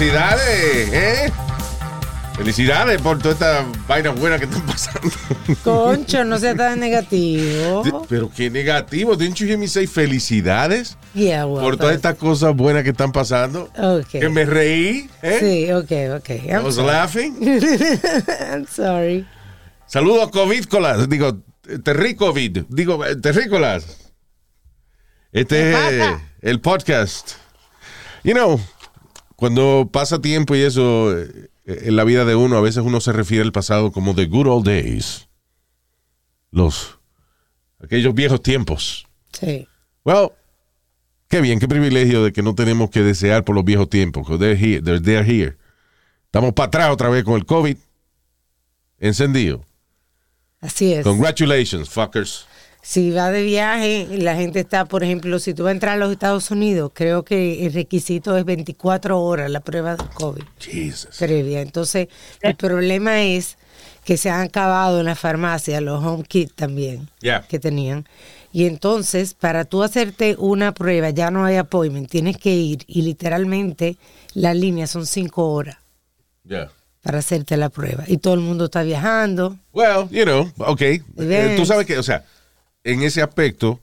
¡Felicidades! ¿eh? Felicidades por toda esta vaina buena que están pasando. Concho, no sea tan negativo. De- Pero qué negativo. Didn't you hear me say felicidades? Yeah, well, por todas but- estas cosas buenas que están pasando. Okay. Que me reí. ¿eh? Sí, ok, ok. I was sorry. laughing. I'm sorry. Saludos Covidcolas. Digo, Terricovid. Digo, eh, Terrícolas. Este es el podcast. You know, cuando pasa tiempo y eso eh, en la vida de uno, a veces uno se refiere al pasado como the good old days. Los, aquellos viejos tiempos. Sí. Well, qué bien, qué privilegio de que no tenemos que desear por los viejos tiempos. They're here, they're, they're here. Estamos para atrás otra vez con el COVID encendido. Así es. Congratulations, fuckers. Si va de viaje, la gente está, por ejemplo, si tú vas a entrar a los Estados Unidos, creo que el requisito es 24 horas la prueba del COVID Jesus. previa. Entonces, el problema es que se han acabado en la farmacia los home kits también Yeah. que tenían. Y entonces, para tú hacerte una prueba, ya no hay appointment, tienes que ir y literalmente la línea son cinco horas Yeah. para hacerte la prueba. Y todo el mundo está viajando. Well, you know, ok. Eh, tú sabes que, o sea, en ese aspecto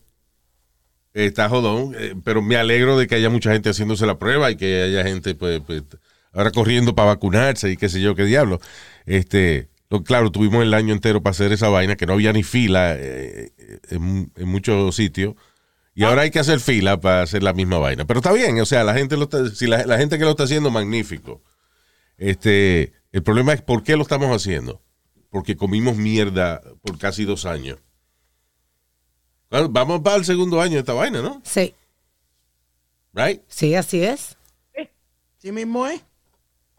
está jodón, eh, pero me alegro de que haya mucha gente haciéndose la prueba y que haya gente, pues, pues, ahora corriendo para vacunarse y qué sé yo, qué diablo. Este, lo- claro, tuvimos el año entero para hacer esa vaina, que no había ni fila eh, eh, en, en muchos sitios. Y ahora hay que hacer fila para hacer la misma vaina. Pero está bien, o sea, la gente lo está, si la, la gente que lo está haciendo, magnífico. Este, el problema es por qué lo estamos haciendo. Porque comimos mierda por casi dos años. Bueno, vamos para el segundo año de esta vaina, ¿no? Sí, Right? sí, así es. Sí mismo es.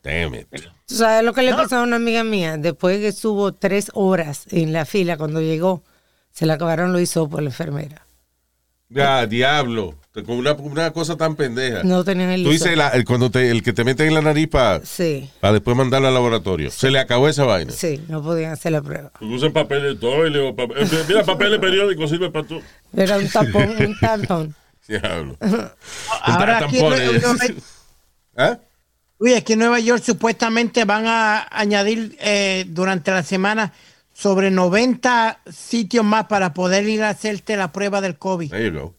Damn it. ¿Tú sabes lo que le pasó a una amiga mía? Después que estuvo tres horas en la fila cuando llegó, se le acabaron los hisopos a la enfermera. Ya, diablo. Con una, una cosa tan pendeja. No tenían el Tú dices la- el, cuando te, el que te meten en la nariz para Sí, después mandarlo al laboratorio. Se le acabó esa vaina. sí, no podían hacer la prueba. Usan papel de toile o papel. eh, Mira, papel de periódico sirve para tú. Era un tampón, un tampón. Diablo. Ahora aquí, ¿Ah? Uy, aquí en Nueva York supuestamente van a añadir eh, durante la semana sobre 90 sitios más para poder ir a hacerte la prueba del COVID. There you go.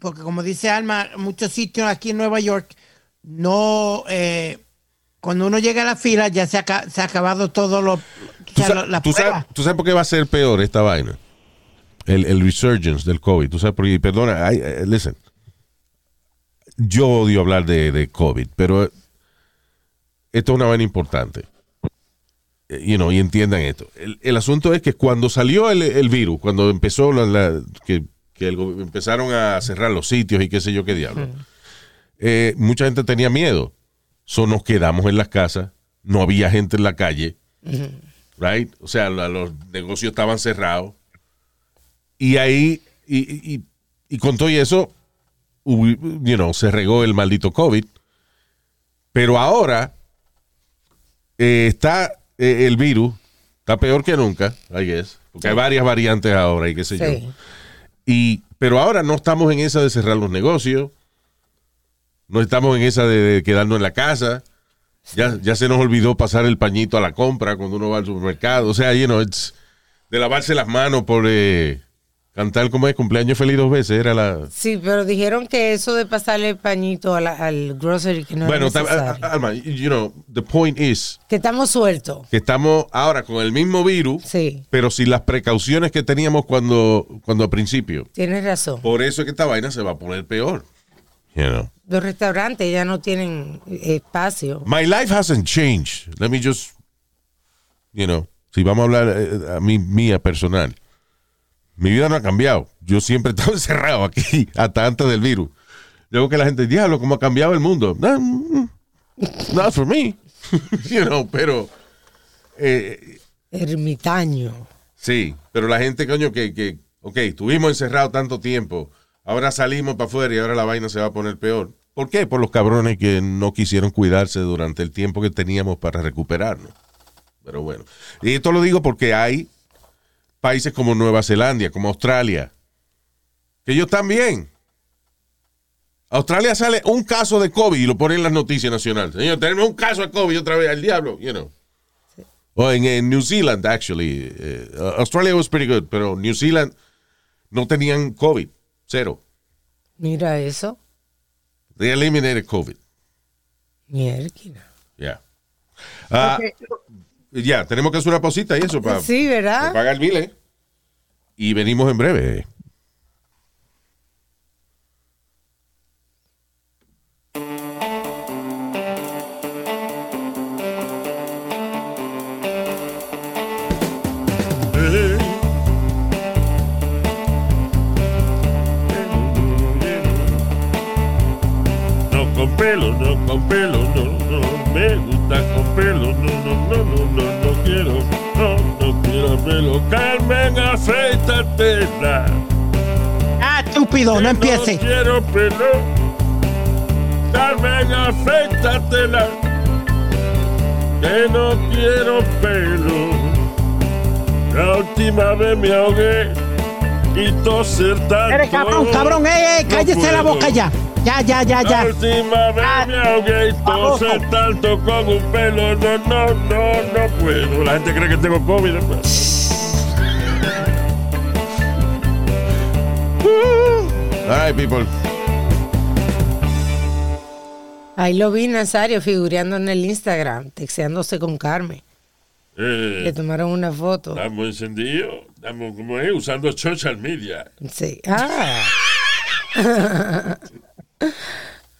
Porque como dice Alma, muchos sitios aquí en Nueva York no... eh, cuando uno llega a la fila ya se ha, aca- se ha acabado todo lo... ¿Tú, sa- la tú sabes, tú sabes por qué va a ser peor esta vaina? El, el resurgence del COVID. Tú sabes por qué. Perdona, eh, listen. Yo odio hablar de, de COVID, pero eh, esto es una vaina importante. Eh, You know, y entiendan esto. El, el asunto es que cuando salió el, el virus, cuando empezó la, la- que, que el go- empezaron a cerrar los sitios y qué sé yo qué diablo, eh, mucha gente tenía miedo. So nos quedamos en las casas, no había gente en la calle right? O sea, la- los negocios estaban cerrados. Y ahí, y, y- y con todo y eso, you know, se regó el maldito COVID. Pero ahora eh, está eh, el virus, está peor que nunca, I guess, porque hay varias variantes ahora y qué sé yo. Y, pero ahora no estamos en esa de cerrar los negocios, no estamos en esa de, de quedarnos en la casa. Ya, ya se nos olvidó pasar el pañito a la compra cuando uno va al supermercado. O sea, you know, it's de lavarse las manos por eh, cantar como es cumpleaños feliz dos veces. Era la. Sí, pero dijeron que eso de pasarle el pañito a la- al grocery que no bueno, era Alma, you know, the point is que estamos sueltos. que estamos ahora con el mismo virus, Sí, pero sin las precauciones que teníamos cuando, cuando al principio. tienes razón. Por eso es que esta vaina se va a poner peor. You know. Los restaurantes ya no tienen eh, espacio. My life hasn't changed. Let me just, you know, si vamos a hablar eh, a mí, mía personal, mi vida no ha cambiado. Yo siempre he estado encerrado aquí, hasta antes del virus. Luego que la gente, diablo, ¿cómo ha cambiado el mundo? Ah, mm, Not for me. you know, pero eh, Ermitaño. sí, pero la gente, coño, que, que, ok, estuvimos encerrados tanto tiempo, ahora salimos para afuera y ahora la vaina se va a poner peor. ¿Por qué? Por los cabrones que no quisieron cuidarse durante el tiempo que teníamos para recuperarnos. Pero bueno, y esto lo digo porque hay países como Nueva Zelanda, como Australia, que ellos también. Australia sale un caso de COVID y lo ponen en las noticias nacionales. Señor, tenemos un caso de COVID otra vez al diablo, you know. O en, en New Zealand, actually. eh, Australia was pretty good, pero New Zealand no tenían COVID. Cero. Mira eso. They eliminated COVID. Mierda. Yeah. Ah, Ya, tenemos que hacer una pausita y eso para Sí, ¿verdad? pagar el bile. Y venimos en breve. No con pelo, no con pelo, no, no, me gusta con pelo, no, Carmen, afeitatela. Ah, estúpido, no empiece. No quiero pelo. Carmen, afeitatela. Que no quiero pelo. La última vez me ahogué y toser tanto. Eres cabrón, cabrón, eh, eh, No cállese la boca ya. Ya, ya, ya, La ya. última vez Ah, me ahogué y tosé tanto con un pelo. No, no, no, no puedo. La gente cree que tengo COVID. All right, people. Ahí lo vi, Nazario, figureando en el Instagram, texteándose con Carmen. Le Eh, tomaron una foto. estamos encendidos. Estamos, como es, usando social media. Sí. Ah.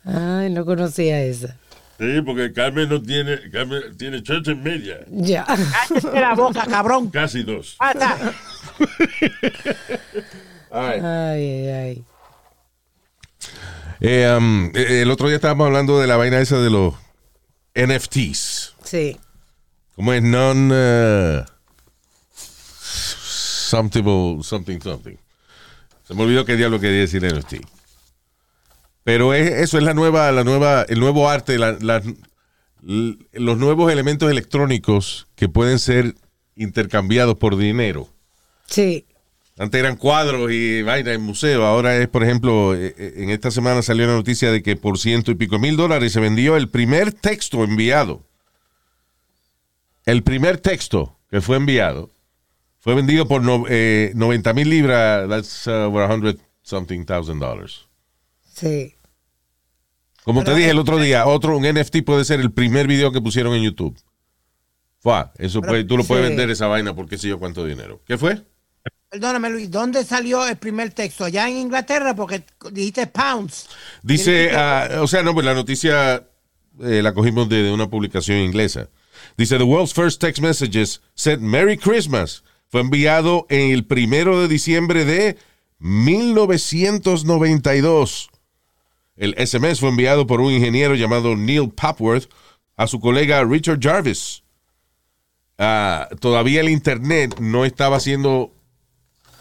Ay, no conocía esa. Sí, porque Carmen no tiene. Carmen tiene social media. Ya. Cállese la boca, cabrón. Casi dos. Basta. All right. Ay, ay, ay. Eh, um, eh, el otro día estábamos hablando de la vaina esa de los NFTs. Sí. ¿Cómo es? Non... Uh, something, something, something. Se me olvidó qué diablo quería decir NFT. Pero es- eso es la nueva, la nueva, el nuevo arte, la- la- l- los nuevos elementos electrónicos que pueden ser intercambiados por dinero. Sí. Antes eran cuadros y vaina en museo. Ahora es, por ejemplo, eh, eh, en esta semana salió la noticia de que por ciento y pico mil dólares se vendió el primer texto enviado. El primer texto que fue enviado fue vendido por no- eh, 90 mil libras. That's uh, over 100 something thousand dollars. Sí. Como te dije el otro día, otro, un NFT puede ser el primer video que pusieron en YouTube. Fua, eso puede- tú lo puedes vender esa vaina por qué sé yo cuánto dinero. ¿Qué fue? Perdóname, Luis, ¿dónde salió el primer texto? ¿Allá en Inglaterra? Porque dijiste pounds. Dice, ah, o sea, no, pues la noticia eh, la cogimos de, de una publicación inglesa. Dice, The world's first text messages said Merry Christmas. Fue enviado en el primero de diciembre de 1992. El SMS fue enviado por un ingeniero llamado Neil Papworth a su colega Richard Jarvis. Ah, todavía el Internet no estaba siendo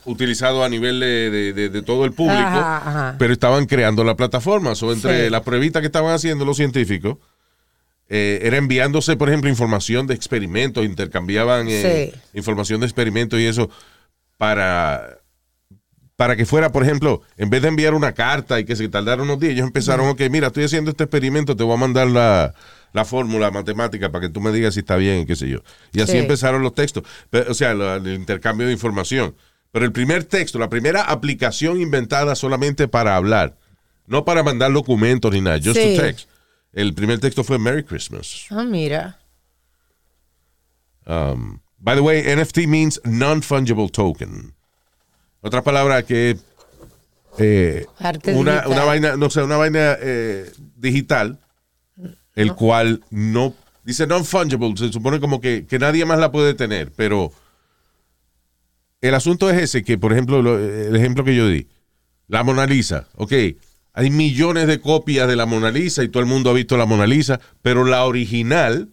utilizado a nivel de, de- de- de todo el público, Ajá, ajá. pero estaban creando la plataforma. So, entre Sí. las pruebitas que estaban haciendo los científicos, eh, era enviándose, por ejemplo, información de experimentos, intercambiaban eh, Sí. información de experimentos y eso para, para que fuera, por ejemplo, en vez de enviar una carta y que se tardara unos días, ellos empezaron, ok, mira, estoy haciendo este experimento, te voy a mandar la, la fórmula matemática para que tú me digas si está bien y qué sé yo. Y así Sí. empezaron los textos, o sea, el intercambio de información. Pero el primer texto, la primera aplicación inventada solamente para hablar, no para mandar documentos ni nada, just Sí. to text. El primer texto fue Merry Christmas. Ah, mira. Um, by the way, NFT means non-fungible token. Otra palabra que eh, una, una vaina, no sé, una vaina eh, digital, el cual no dice non-fungible, se supone como que, que nadie más la puede tener, pero el asunto es ese, que por ejemplo, lo- el ejemplo que yo di, la Mona Lisa, ok, hay millones de copias de la Mona Lisa y todo el mundo ha visto la Mona Lisa, pero la original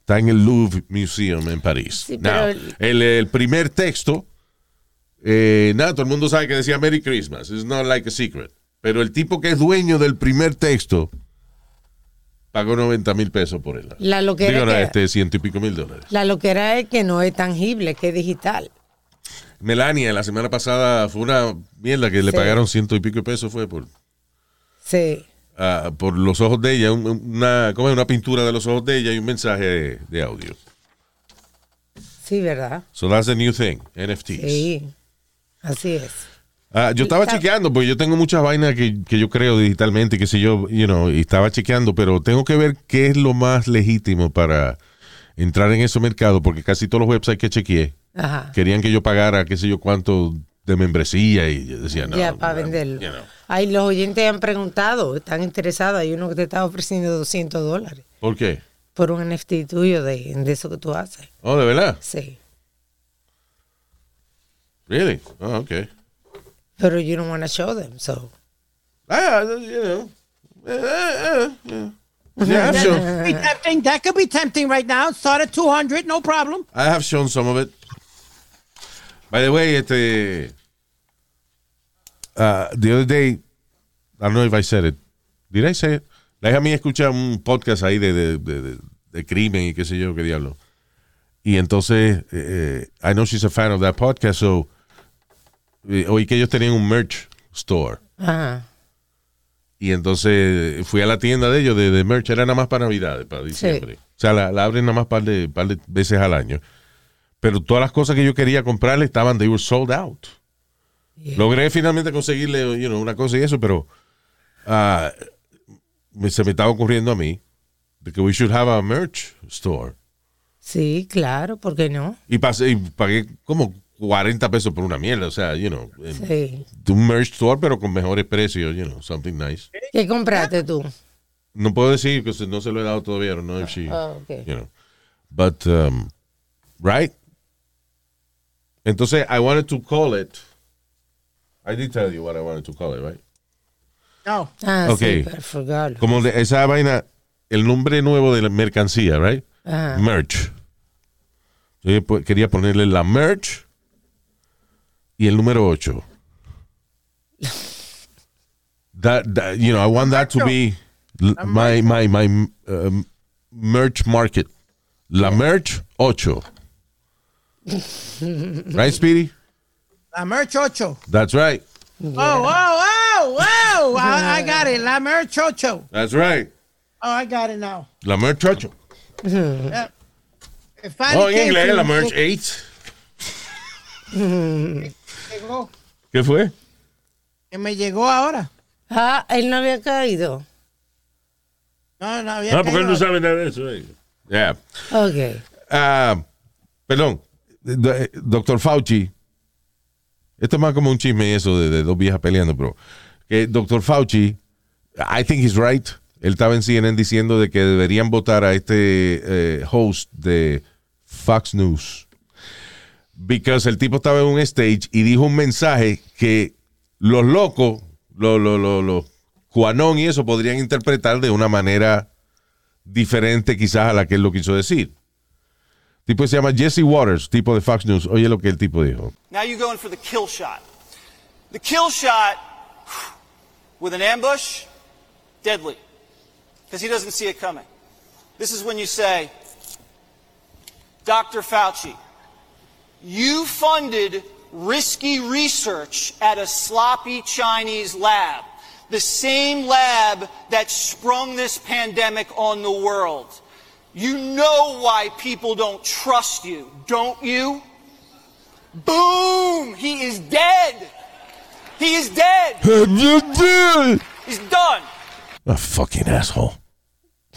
está en el Louvre Museum en París. Sí, Now, el, el primer texto, eh, nada, todo el mundo sabe que decía Merry Christmas. It's not like a secret. Pero el tipo que es dueño del primer texto pagó 90 mil pesos por él. La loquera Digo, no, este, ciento y pico mil dólares. La loquera es que no es tangible, que es digital. Melania, la semana pasada fue una mierda que le pagaron ciento y pico de pesos fue por, Sí. ah, por los ojos de ella, un- una, ¿cómo es? una pintura de los ojos de ella y un mensaje de, de audio. Sí, ¿verdad? So that's the new thing, NFTs. Sí. Así es. Ah, yo estaba chequeando, porque yo tengo muchas vainas que, que yo creo digitalmente, qué sé yo, you know, y estaba chequeando, pero tengo que ver qué es lo más legítimo para entrar en ese mercado, porque casi todos los websites que chequeé Ajá. querían que yo pagara qué sé yo cuánto de membresía y yo decía, no. ya, para no, venderlo. you know. Ahí los oyentes han preguntado, están interesados. Hay uno que te está ofreciendo 200 dólares ¿Por qué? por un NFT tuyo de, de eso que tú haces. Oh, de verdad. Sí. Really? Oh, okay. Pero you don't want to show them, so. Ah, you know. Eh, eh, eh, yeah. Yeah, I've shown, Be tempting. That could be tempting right now. Start at 200, no problem. I have shown some of it. By the way, este. uh, the other day, I don't know if I said it. Did I say it? La hija mía escucha un podcast ahí de, de, de, crimen y qué sé yo, qué diablo. Y entonces, eh, I know she's a fan of that podcast, so. eh, oí que ellos tenían un merch store. Ajá. Y entonces fui a la tienda de ellos de, de merch, era nada más para Navidades, para diciembre. O sea, la, la abren nada más par de, par de veces al año. Pero todas las cosas que yo quería comprarle estaban, they were sold out. Yeah. Logré finalmente conseguirle you know, una cosa y eso, pero me- se me estaba ocurriendo a mí de que we should have a merch store. Sí, claro, ¿por qué no? Y, pasé, y pagué como 40 pesos por una mierda, o sea, you know, Sí. de un merch store, pero con mejores precios, you know, something nice. ¿Qué compraste tú? No puedo decir que no se lo he dado todavía, no know if she, Ah, ok. you know. But, um, right? Entonces, I wanted to call it. I did tell you what I wanted to call it, right? No. Ah, Ok. sí, pero forgot. Como de esa vaina, el nombre nuevo de la mercancía, right? Ajá. Merch. Yo quería ponerle la merch y el número 8. That, that, you know, I want that to be my, my, my um, merch market. La merch 8. right, Speedy? La merch 8. That's right. Oh, oh, oh, oh. I, I got it. La merch 8. That's right. Oh, I got it now. La merch 8. Yeah. It finally Oh, en inglés, la me. merch 8. Llegó. ¿Qué fue? Que me llegó ahora. Ah, él no había caído. No, no había Ah, porque él no caído. sabe nada de eso. eh. Yeah. Ok. Ah, perdón, doctor Fauci, esto es más como un chisme eso de, dos viejas peleando, pero que doctor Fauci, I think he's right. Él estaba en CNN diciendo de que deberían votar a este eh, host de Fox News. Because el tipo estaba en un stage y dijo un mensaje que los locos, los los los los QAnon y eso podrían interpretar de una manera diferente quizás a la que él lo quiso decir. Tipo se llama Jesse Waters, tipo de Fox News. Oye lo que el tipo dijo. Now you're going for the kill shot. The kill shot with an ambush, deadly. Because he doesn't see it coming. This is when you say, Dr. Fauci, you funded risky research at a sloppy Chinese lab, the same lab that sprung this pandemic on the world. You know why people don't trust you, don't you? Boom! He is dead! He is dead! He's done! A fucking asshole.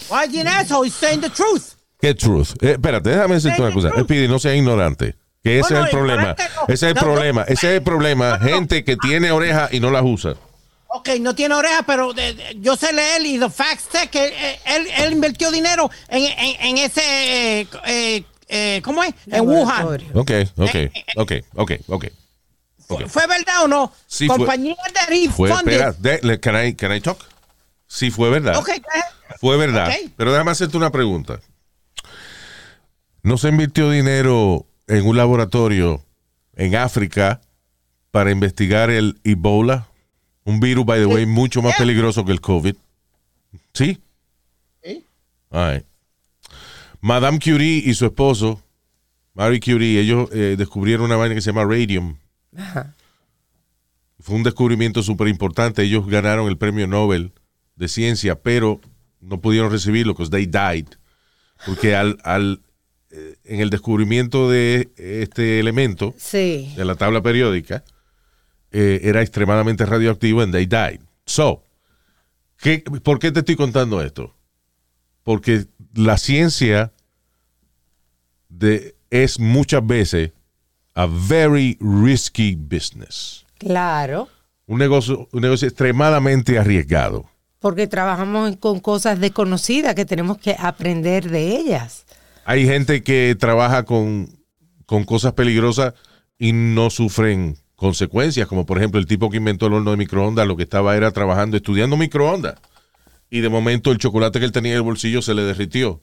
Why is he an asshole? He's saying the truth. ¿Qué truth? Eh, espérate, déjame decirte una cosa. Pidi, no sea ignorante. Que ese No, no, es el problema. Ese es el problema. Ese es el problema. Gente que tiene oreja y no las usa. Ok, no tiene oreja, pero de- de- yo sé leer y the facts say que eh, él, él invirtió dinero en, en, en ese, eh, eh, eh, ¿cómo es? En Wuhan. Ok, ok, ok, ok, ok. Ok. ¿Fue verdad o no? Sí, fue- Compañía de Fue, refunded. espera, de- le- can, I, can I talk? Sí, fue verdad. Ok, go ahead. Fue verdad. Ok. Pero déjame hacerte una pregunta. ¿No se invirtió dinero en un laboratorio en África para investigar el Ebola? Un virus, by the way, mucho más peligroso que el COVID. ¿Sí? Sí. All right. Madame Curie y su esposo, Marie Curie, ellos eh, descubrieron una vaina que se llama radium. Ajá. Fue un descubrimiento súper importante. Ellos ganaron el premio Nobel de ciencia, pero no pudieron recibirlo porque they died. Porque al, al, eh, en el descubrimiento de este elemento, Sí. de la tabla periódica, eh, era extremadamente radioactivo and they died. So, ¿qué, ¿por qué te estoy contando esto? Porque la ciencia de, es muchas veces a very risky business Claro. un negocio, un negocio extremadamente arriesgado. Porque trabajamos con cosas desconocidas que tenemos que aprender de ellas. Hay gente que trabaja con, con cosas peligrosas y no sufren consecuencias, como por ejemplo el tipo que inventó el horno de microondas, lo que estaba era trabajando, estudiando microondas. Y de momento el chocolate que él tenía en el bolsillo se le derritió.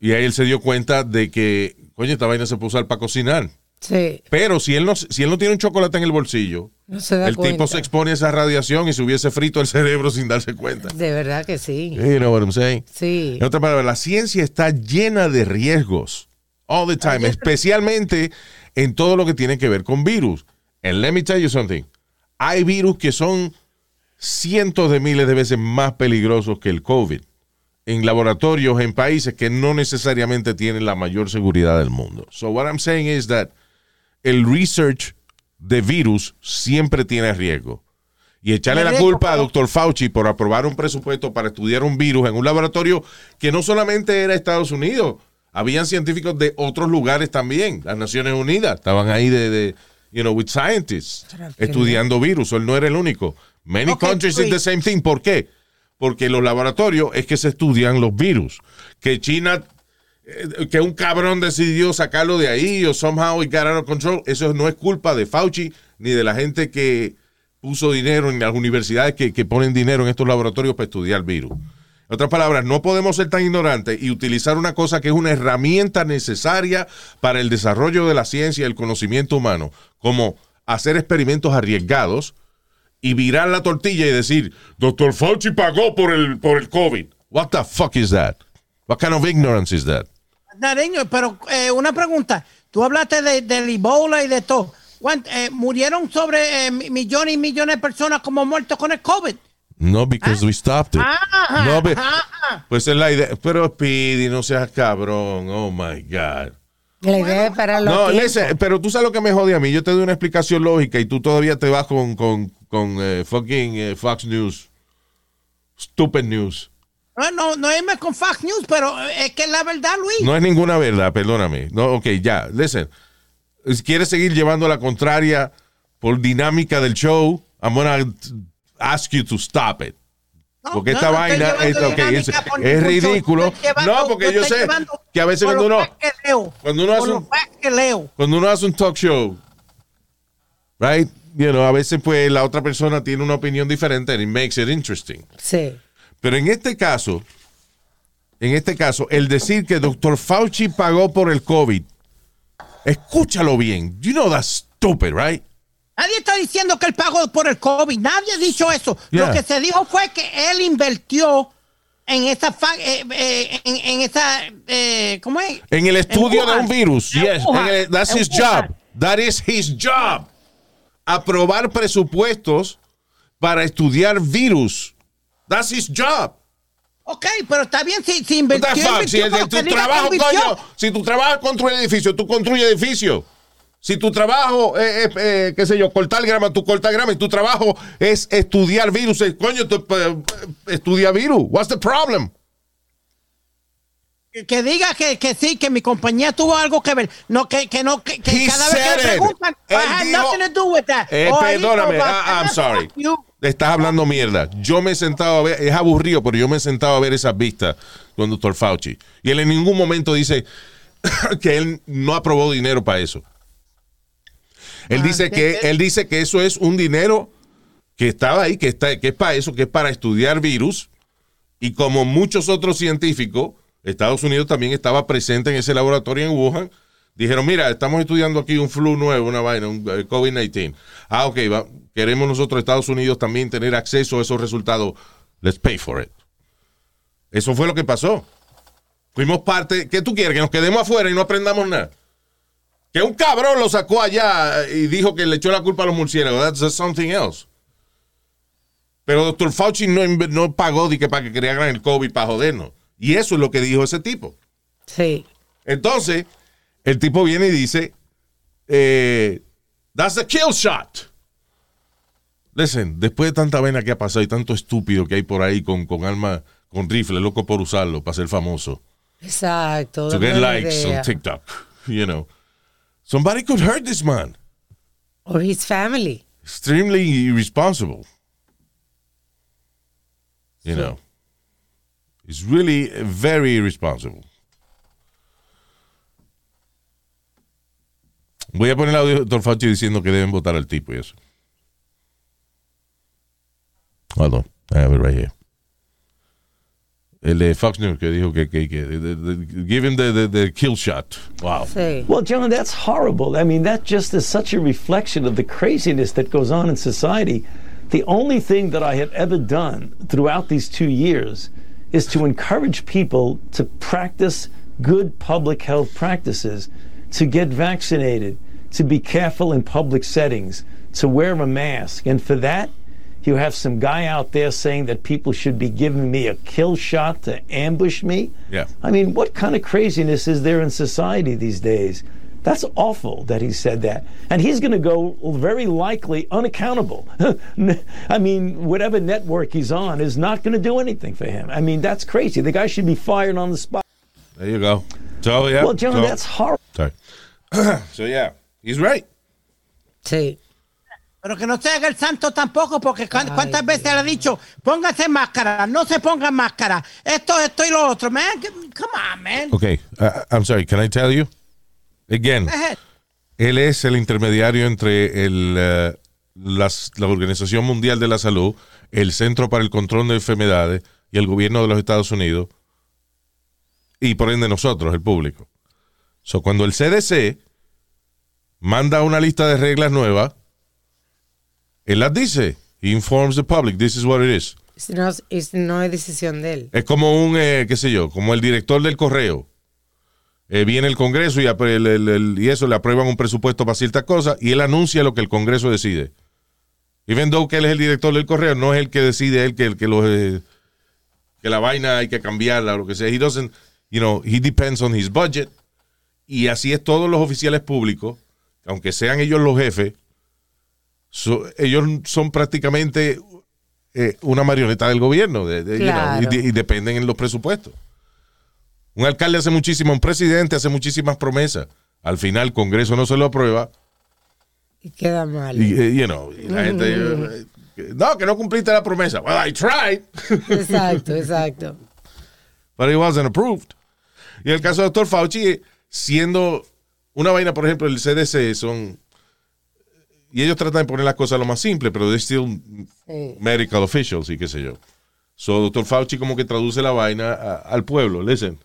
Y ahí él se dio cuenta de que, coño, esta vaina se puede usar para cocinar. Sí. Pero si él no, si él no tiene un chocolate en el bolsillo, No se da el cuenta. tipo se expone a esa radiación y se hubiese frito el cerebro sin darse cuenta. De verdad que sí. You know what I'm saying? Sí. En otras palabras, la ciencia está llena de riesgos all the time, especialmente en todo lo que tiene que ver con virus. And let me tell you something. Hay virus que son cientos de miles de veces más peligrosos que el COVID en laboratorios en países que no necesariamente tienen la mayor seguridad del mundo. So what I'm saying is that el research de virus siempre tiene riesgo. Y echarle la culpa a doctor Fauci por aprobar un presupuesto para estudiar un virus en un laboratorio que no solamente era Estados Unidos, habían científicos de otros lugares también, las Naciones Unidas, estaban ahí de, de, you know, with scientists, estudiando virus, él no era el único. Many countries did the same thing. ¿Por qué? Porque en los laboratorios es que se estudian los virus. Que China eh, que un cabrón decidió sacarlo de ahí o somehow it got out of control, eso no es culpa de Fauci ni de la gente que puso dinero en las universidades que, que ponen dinero en estos laboratorios para estudiar virus. En otras palabras, no podemos ser tan ignorantes y utilizar una cosa que es una herramienta necesaria para el desarrollo de la ciencia y el conocimiento humano, como hacer experimentos arriesgados y virar la tortilla y decir, doctor Fauci pagó por el, por el COVID. What the fuck is that? What kind of ignorance is that? Nareño, pero eh, una pregunta. Tú hablaste de, Ebola y de todo. ¿Cuánt- eh, ¿Murieron sobre eh, mi- millones y millones de personas como muertos con el COVID? No, because we stopped it. Ajá, no, but- ajá. pues es la idea. Pero Speedy, no seas cabrón. Oh my God. La idea es para los No, listen, pero tú sabes lo que me jode a mí. Yo te doy una explicación lógica y tú todavía te vas con, con, con eh, fucking eh, Fox News. Stupid News. No, no, no irme con Fox News, pero eh, es que es la verdad, Luis. No es ninguna verdad, perdóname. No, ok, ya, listen. Si quieres seguir llevando la contraria por dinámica del show, I'm gonna ask you to stop it. No, Porque esta no vaina es, llevando ok, es- es ridículo. Llevando- no, porque yo sé que a veces cuando uno, facts que leo, cuando uno hace un- leo. cuando uno hace un talk show, right? You know, a veces pues la otra persona tiene una opinión diferente and it makes it interesting. Sí. Pero en este caso, en este caso, el decir que Dr. Fauci pagó por el COVID, escúchalo bien. You know that's stupid, right? Nadie está diciendo que él pagó por el COVID. Nadie ha dicho eso. Yeah. Lo que se dijo fue que él invirtió en esa, eh, eh, en, en esa, eh, ¿cómo es? En el estudio de un virus. En Yes. El- that's his Wuhan. job. That is his job. Aprobar presupuestos para estudiar virus. That's his job. Ok, pero está bien si, si What invirtió. the fuck? Si el- tu trabajo, coño, si tu trabajo es construir edificios, tú construyes edificios. Si tu trabajo es, eh, qué sé yo, cortar grama, tú cortas grama. Y tu trabajo es estudiar virus, eh, coño, tú eh, estudia virus. What's the problem? Que- Que diga que, que sí, que mi compañía tuvo algo que ver. No, que, que no, que, cada vez que it. preguntan, I had dijo- nothing to do with that. Eh, Oh, perdóname, ah, I'm sorry. Estás hablando mierda. Yo me he sentado a ver, es aburrido, pero yo me he sentado a ver esas vistas con doctor Fauci. Y él en ningún momento dice que él no aprobó dinero para eso. Él dice que él dice que eso es un dinero que estaba ahí, que está, que es para eso, que es para estudiar virus. Y como muchos otros científicos, Estados Unidos también estaba presente en ese laboratorio en Wuhan. Dijeron, mira, estamos estudiando aquí un flu nuevo, una vaina, un eh, COVID-19. Ah, ok, va- queremos nosotros, Estados Unidos, también tener acceso a esos resultados. Let's pay for it. Eso fue lo que pasó. Fuimos parte. ¿Qué tú quieres? Que nos quedemos afuera y no aprendamos nada. Que un cabrón lo sacó allá y dijo que le echó la culpa a los murciélagos. That's something else. Pero doctor Fauci no, no pagó de que para que crearan el COVID para jodernos. Y eso es lo que dijo ese tipo. Sí. Entonces, el tipo viene y dice, eh, that's a kill shot. Listen, después de tanta vena que ha pasado y tanto estúpido que hay por ahí con, con arma, con rifle, loco por usarlo, para ser famoso. Exacto. To get likes idea. on TikTok, you know. Somebody could hurt this man. Or his family. Extremely irresponsible. You know. It's really very irresponsible. Voy a poner el audio de Dr. Fauci diciendo que deben votar al tipo y eso. Hold on. I have it right here. El de Fox News que dijo que, que, que the- the- give him the, the, the kill shot. Wow. Sí. Well, John, that's horrible. I mean, that just is such a reflection of the craziness that goes on in society. The only thing that I have ever done throughout these two years is to encourage people to practice good public health practices, to get vaccinated, to be careful in public settings, to wear a mask. And for that, you have some guy out there saying that people should be giving me a kill shot to ambush me. Yeah. I mean, what kind of craziness is there in society these days? That's awful that he said that. And he's going to go very likely unaccountable. I mean, whatever network he's on is not going to do anything for him. I mean, that's crazy. The guy should be fired on the spot. There you go. So, yeah. Well, John, so- that's horrible. Sorry. so, yeah. He's right. Sí. Pero que no se haga el santo tampoco, porque cu- cuántas veces le he dicho, póngase máscara, no se ponga máscara, esto, esto y lo otro, man, come on, man. Okay. uh, I'm sorry. Can I tell you? Again. Él es el intermediario entre el, eh, las- la Organización Mundial de la Salud, el Centro para el Control de Enfermedades y el gobierno de los Estados Unidos y por ende nosotros, el público. So, cuando el CDC manda una lista de reglas nuevas, él las dice. He informs the public. This is what it is. No, es- no es decisión de él. Es como un, eh, qué sé yo, como el director del correo. Eh, viene el Congreso y, el- el- el- y eso le aprueban un presupuesto para ciertas cosas y él anuncia lo que el Congreso decide. Even though que él es el director del correo, no es el que decide él que, el que, los, eh, que la vaina hay que cambiarla o lo que sea. He doesn't, you know, he depends on his budget. Y así es todos los oficiales públicos, aunque sean ellos los jefes, so- ellos son prácticamente eh, una marioneta del gobierno de- de- you know, y, de- y dependen en los presupuestos. Un alcalde hace muchísimo, un presidente hace muchísimas promesas. Al final el Congreso no se lo aprueba Y queda mal. y, eh, you know, y la gente, eh, no, que no cumpliste la promesa. Well, I tried, Exacto, exacto. but it wasn't approved. Y el caso del doctor Fauci, siendo una vaina, por ejemplo, el CDC son... Y ellos tratan de poner las cosas lo más simple, pero they're still Sí. medical officials y qué sé yo. So, doctor Fauci como que traduce la vaina a- al pueblo. Listen.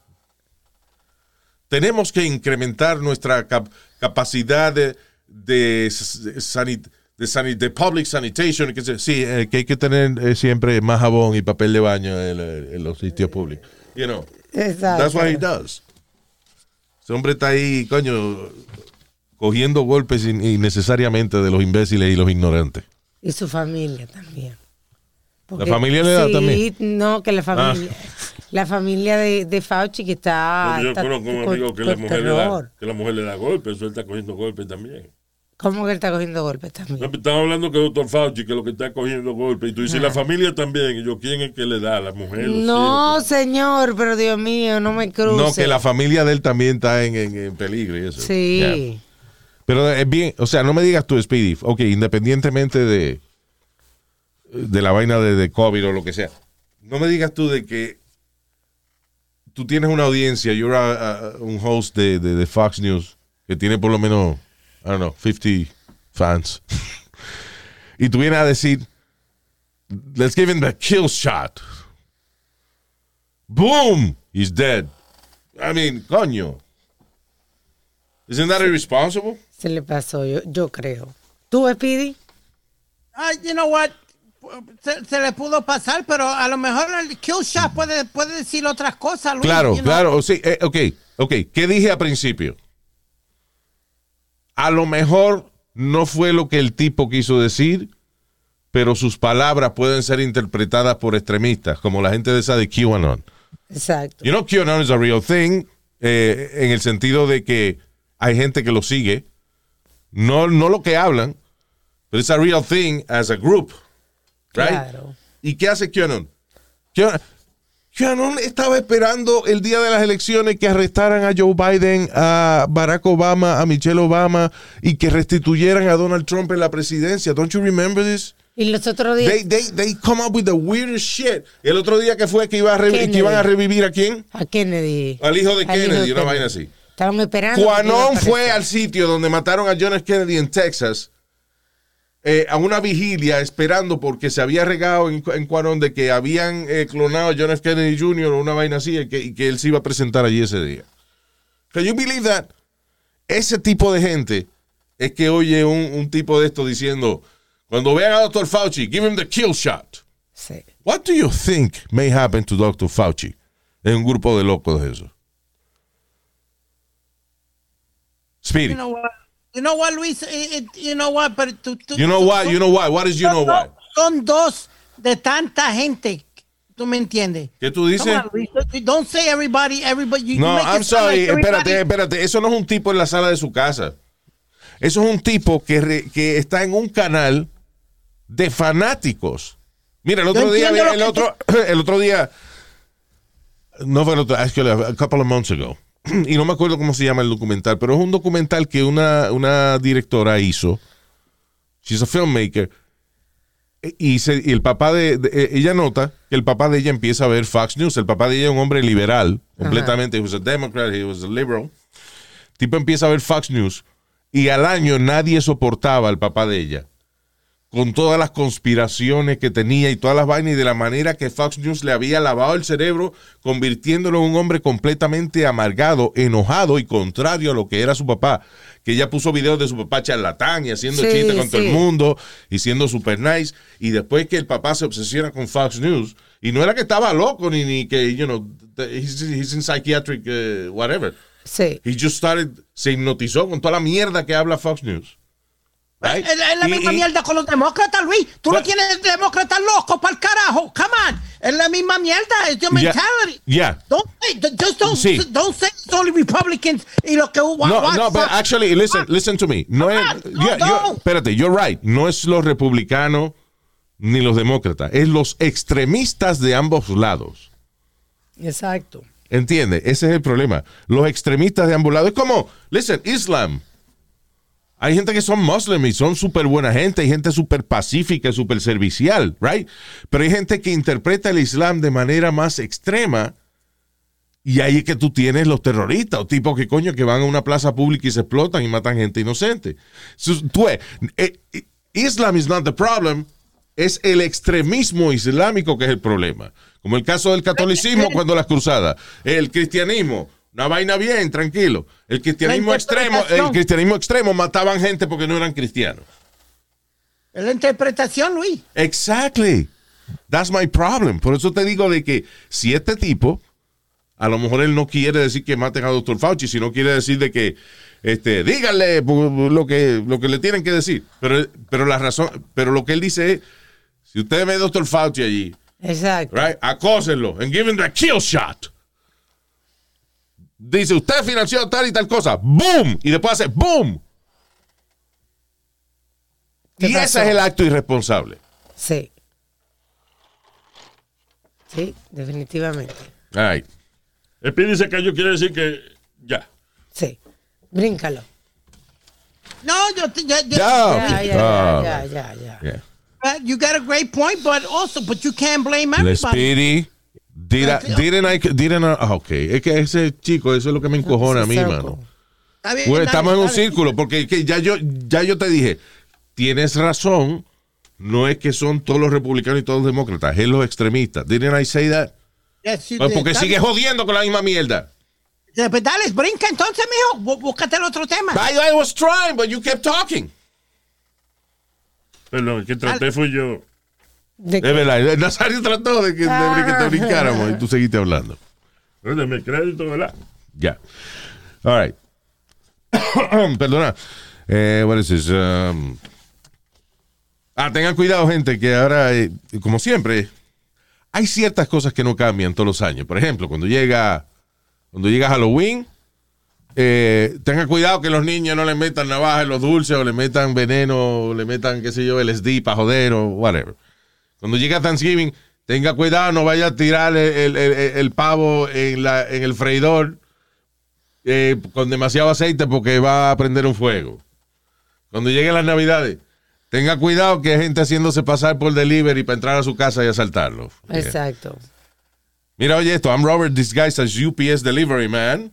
Tenemos que incrementar nuestra cap- capacidad de, de, s- sanit- de, sanit- de public sanitation. yo. Sí, eh, que hay que tener eh, siempre más jabón y papel de baño en, en los sitios públicos. You know, Exacto. that's what he does. Ese hombre está ahí, coño, cogiendo golpes in- innecesariamente de los imbéciles y los ignorantes. Y su familia también. ¿La familia le da sí, también? no, que la familia. La familia de, de Fauci que está. Yo está conozco un con- amigo que con la, mujer le da, que la mujer le da golpes, eso él está cogiendo golpes también. ¿Cómo que él está cogiendo golpes No, también? Estamos hablando que el doctor Fauci, que lo que está cogiendo golpes, y tú dices, la familia también, y yo, ¿quién es que le da? ¿La mujer? No, señor, pero Dios mío, no me cruce. No, que la familia de él también está en, en- en peligro y eso. Sí. Yeah. Pero es bien, o sea, no me digas tú, Speedy, ok, independientemente de, de la vaina de, de COVID o lo que sea, no me digas tú de que tú tienes una audiencia, you're a- un host de, de- de Fox News que tiene por lo menos, I don't know, 50, fans. y tú vienes a decir, let's give him the kill shot. Boom, he's dead. I mean, coño. Isn't that irresponsible? Se le pasó, yo, yo creo. ¿Tú, Speedy? Ah, you know what? Se, se le pudo pasar, pero a lo mejor el kill shot puede, puede decir otras cosas. Luis, Claro, you know. claro, sí, eh, ok, ok. ¿Qué dije al principio? A lo mejor no fue lo que el tipo quiso decir, pero sus palabras pueden ser interpretadas por extremistas, como la gente de esa de QAnon. Exacto. You know, QAnon is a real thing, eh, en el sentido de que hay gente que lo sigue, no, no lo que hablan, pero it's a real thing as a group, right? Claro. ¿Y qué hace QAnon? QAnon, QAnon estaba esperando el día de las elecciones que arrestaran a Joe Biden, a Barack Obama, a Michelle Obama y que restituyeran a Donald Trump en la presidencia. Don't you remember this? Y los otros días, They, they, they come up with the weirdest shit. El otro día que fue que, iba a que iban a revivir a quién? a Kennedy. Al hijo de Al Kennedy, una vaina así. Estaban esperando. aparecer. fue al sitio donde mataron a John F. Kennedy en Texas eh, a una vigilia esperando porque se había regado en, en Cuanón de que habían eh, clonado a John F. Kennedy Jr. o una vaina así y que, y que él se iba a presentar allí ese día. Can you believe that? Ese tipo de gente es que oye un, un tipo de esto diciendo, cuando vean a Dr. Fauci, give him the kill shot. Sí. What do you think may happen to Dr. Fauci en un grupo de locos de eso? Speedy. You know what? You know what, Luis? It- it- you know what? Pero tú, tú- You know what? You know what? What is you know what? son dos de tanta gente. ¿Tú me entiendes? ¿Qué tú dices? On. Don't say everybody, everybody. You, you No, it I'm sorry. like Espérate, espérate. Eso no es un tipo en la sala de su casa. Eso es un tipo que, re- que está en un canal de fanáticos. Mira, el otro Yo día, el otro, el otro día, no fue el otro, actually, a couple of months ago. Y no me acuerdo cómo se llama el documental, pero es un documental que una, una directora hizo. She's a filmmaker. Y, se- y el papá de, de- eh, ella nota que el papá de ella empieza a ver Fox News. El papá de ella es un hombre liberal, completamente. He was a Democrat, he was a liberal. tipo empieza a ver Fox News y al año nadie soportaba al papá de ella. Con todas las conspiraciones que tenía y todas las vainas y de la manera que Fox News le había lavado el cerebro, convirtiéndolo en un hombre completamente amargado, enojado y contrario a lo que era su papá. Que ella puso videos de su papá charlatán y haciendo Sí, chistes con todo el mundo y siendo super nice. Y después que el papá se obsesiona con Fox News, y no era que estaba loco ni, ni que, you know, he's, he's in psychiatric, uh, whatever. Sí. He just started, se hipnotizó con toda la mierda que habla Fox News. Right? Es, es la Y- misma y- mierda con los demócratas, Luis. Tú no But- tienes demócratas locos para el carajo. Come on. Es la misma mierda. Es your mentality. Yeah. Don't say, just don't, Sí. don't say it's only Republicans y lo que No, no, but actually, listen, listen to me. No es, Come no, yeah, no. yo- espérate, you're right. No es los republicanos ni los demócratas, es los extremistas de ambos lados. Exacto. ¿Entiendes? Ese es el problema. Los extremistas de ambos lados. Es como, listen, Islam. Hay gente que son muslims y son súper buena gente, hay gente súper pacífica, súper servicial, right? Pero hay gente que interpreta el Islam de manera más extrema y ahí es que tú tienes los terroristas o tipos que coño que van a una plaza pública y se explotan y matan gente inocente. So, tú ves, eh, eh, Islam is not the problem, es el extremismo islámico que es el problema. Como el caso del catolicismo cuando las cruzadas, el cristianismo, una vaina bien, tranquilo. El cristianismo extremo, el cristianismo extremo mataban gente porque no eran cristianos. Es la interpretación, Luis. Exactly. That's my problem. Por eso te digo de que si este tipo, a lo mejor él no quiere decir que maten a Dr. Fauci, sino quiere decir de que, este, díganle lo que, lo que le tienen que decir. Pero, pero la razón, pero lo que él dice es, si usted ve a Dr. Fauci allí, Exacto. right, acósenlo and give him the kill shot. Dice, usted financió tal y tal cosa, boom, y después hace boom. ¿Qué Y pasó? ese es el acto irresponsable. Sí. Sí, definitivamente. All right. Speedy se cayó, quiere decir que ya. Sí. Bríncalo. No, yo, yo- yo- Ya. Ya, ya, Ah, ya, ya, ya, ya. Yeah. you got a great point, but also, but you can't blame everybody. Speedy. Did I, didn't I, didn't I- ah, ok. Es que ese chico, eso es lo que me encojona a mí, mano. Está bien, Bueno, está estamos en un círculo, porque que ya yo, ya yo te dije, tienes razón, no es que son todos los republicanos y todos los demócratas, es los extremistas. Didn't I say that? Yes, you Pues did. porque Dale. sigue jodiendo con la misma mierda. Pues dale, brinca entonces, mijo. Bú- Búscate el otro tema. I, I was trying, but you kept talking. Perdón, el que traté fui yo. De- Es verdad, el Nazario trató de que, de que te brincáramos y tú seguiste hablando. Dame crédito, ¿verdad? Ya. All right. Perdona. Eh, what is this? Um, ah, tengan cuidado, gente, que ahora, eh, como siempre, hay ciertas cosas que no cambian todos los años. Por ejemplo, cuando llega, cuando llega Halloween, eh, tengan cuidado que los niños no le metan navaja en los dulces o le metan veneno o le metan, qué sé yo, LSD para joder o whatever. Cuando llega Thanksgiving, tenga cuidado, no vaya a tirar el, el- el- el pavo en, la, en el freidor eh, con demasiado aceite porque va a prender un fuego. Cuando lleguen las navidades, tenga cuidado que hay gente haciéndose pasar por delivery para entrar a su casa y asaltarlo. Exacto. Mira, oye esto, I'm Robert disguised as UPS delivery man.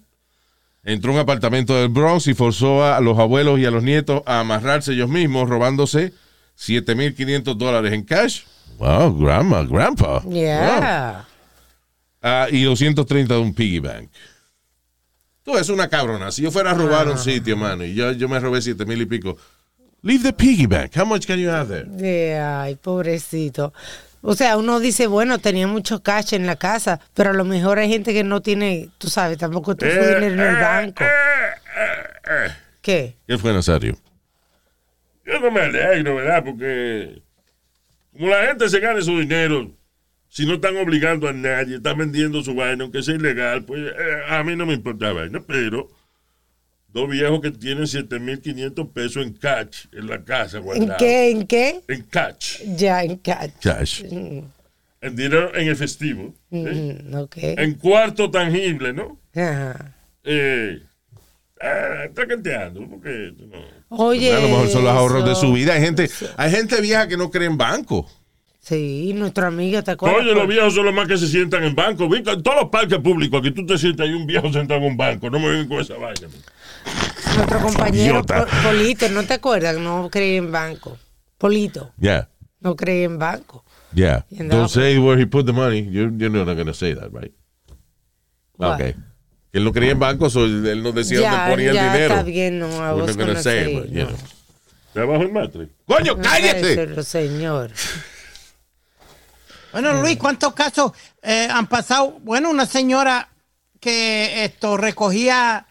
Entró a un apartamento del Bronx y forzó a los abuelos y a los nietos a amarrarse ellos mismos, robándose 7.500 dólares en cash. Wow, grandma, grandpa. Wow. Yeah. Ah, y 230 de un piggy bank. Tú es una cabrona. Si yo fuera a robar un sitio, mano, y yo, yo me robé 7 mil y pico. Leave the piggy bank. How much can you have there? Yeah, Ay, pobrecito. O sea, uno dice, bueno, tenía mucho cash en la casa, pero a lo mejor hay gente que no tiene, tú sabes, tampoco tu Eh, dinero en el eh, banco. eh, eh, eh. ¿Qué? ¿Qué fue, Nazario? Yo no me alegro, ¿verdad? Porque como la gente se gane su dinero, si no están obligando a nadie, están vendiendo su vaina, aunque sea ilegal, pues eh, a mí no me importa la vaina. Pero dos viejos que tienen 7.500 pesos en cash en la casa ¿En guardados. qué? ¿En qué? En cash. Ya, en cash. Cash. En dinero en efectivo. ¿eh? Mm, ok. En cuarto tangible, ¿no? Ajá. Eh, eh, está canteando, porque no. Oye. a lo mejor son los ahorros de su vida. Hay gente, hay gente vieja que no cree en banco. Sí, nuestro amigo, ¿te acuerdas? Oye, los viejos son los más que se sientan en banco. En todos los parques públicos, aquí tú te sientas ahí un viejo sentado en un banco. No me vengan con esa vaina. Nuestro compañero Polito, ¿no te acuerdas? No creía en banco. Polito, Yeah, no creía en banco. yeah. Y Don't say where he put the money. You're, you're not going to say that, right? What? Okay. Que él no creía en banco, so él no decía Ya, dónde ponía ya el dinero. está bien, no, a vos say but, you no. know. ¿De abajo el matriz? ¡Coño, No cállate! Pero, señor. Bueno, Luis, ¿cuántos casos eh, han pasado? Bueno, una señora que esto recogía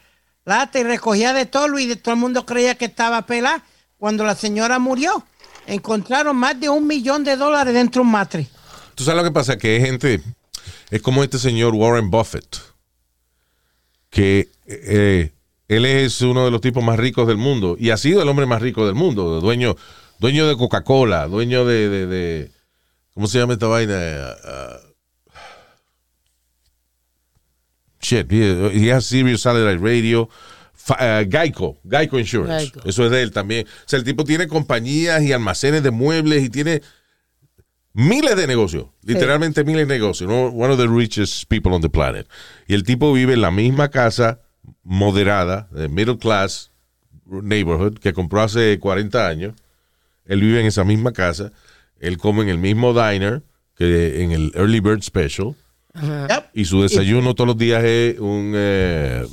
lata y recogía de todo, Luis, y todo el mundo creía que estaba pelada. Cuando la señora murió, encontraron más de un millón de dólares dentro de un matriz. Tú sabes lo que pasa, que hay gente, es como este señor Warren Buffett, que eh, él es uno de los tipos más ricos del mundo y ha sido el hombre más rico del mundo, dueño, dueño de Coca-Cola, dueño de, de- de- ¿cómo se llama esta vaina? Ah, shit, he, he has Sirius Satellite Radio, ah, Geico, Geico Insurance, Geico. eso es de él también. O sea, el tipo tiene compañías y almacenes de muebles y tiene miles de negocios, literalmente miles de negocios, ¿no? one of the richest people on the planet. Y el tipo vive en la misma casa moderada, de middle class neighborhood, que compró hace 40 años. Él vive en esa misma casa, él come en el mismo diner que en el Early Bird Special, Yep. y su desayuno todos los días es un eh,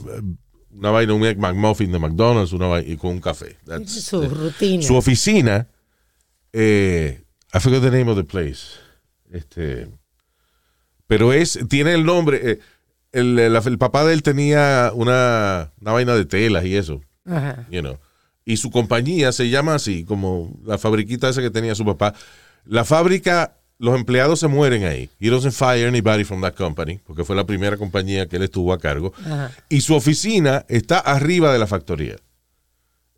una vaina, un Egg McMuffin de McDonald's, una vaina, y con un café. That's Su rutina. su oficina, eh, I forgot the name of the place. Este, pero es, tiene el nombre. eh, el, el- el papá de él tenía una, una vaina de telas y eso, Ajá. you know. Y su compañía se llama así, como la fabriquita esa que tenía su papá. La fábrica, los empleados se mueren ahí. He doesn't fire anybody from that company, porque fue la primera compañía que él estuvo a cargo. Ajá. Y su oficina está arriba de la factoría.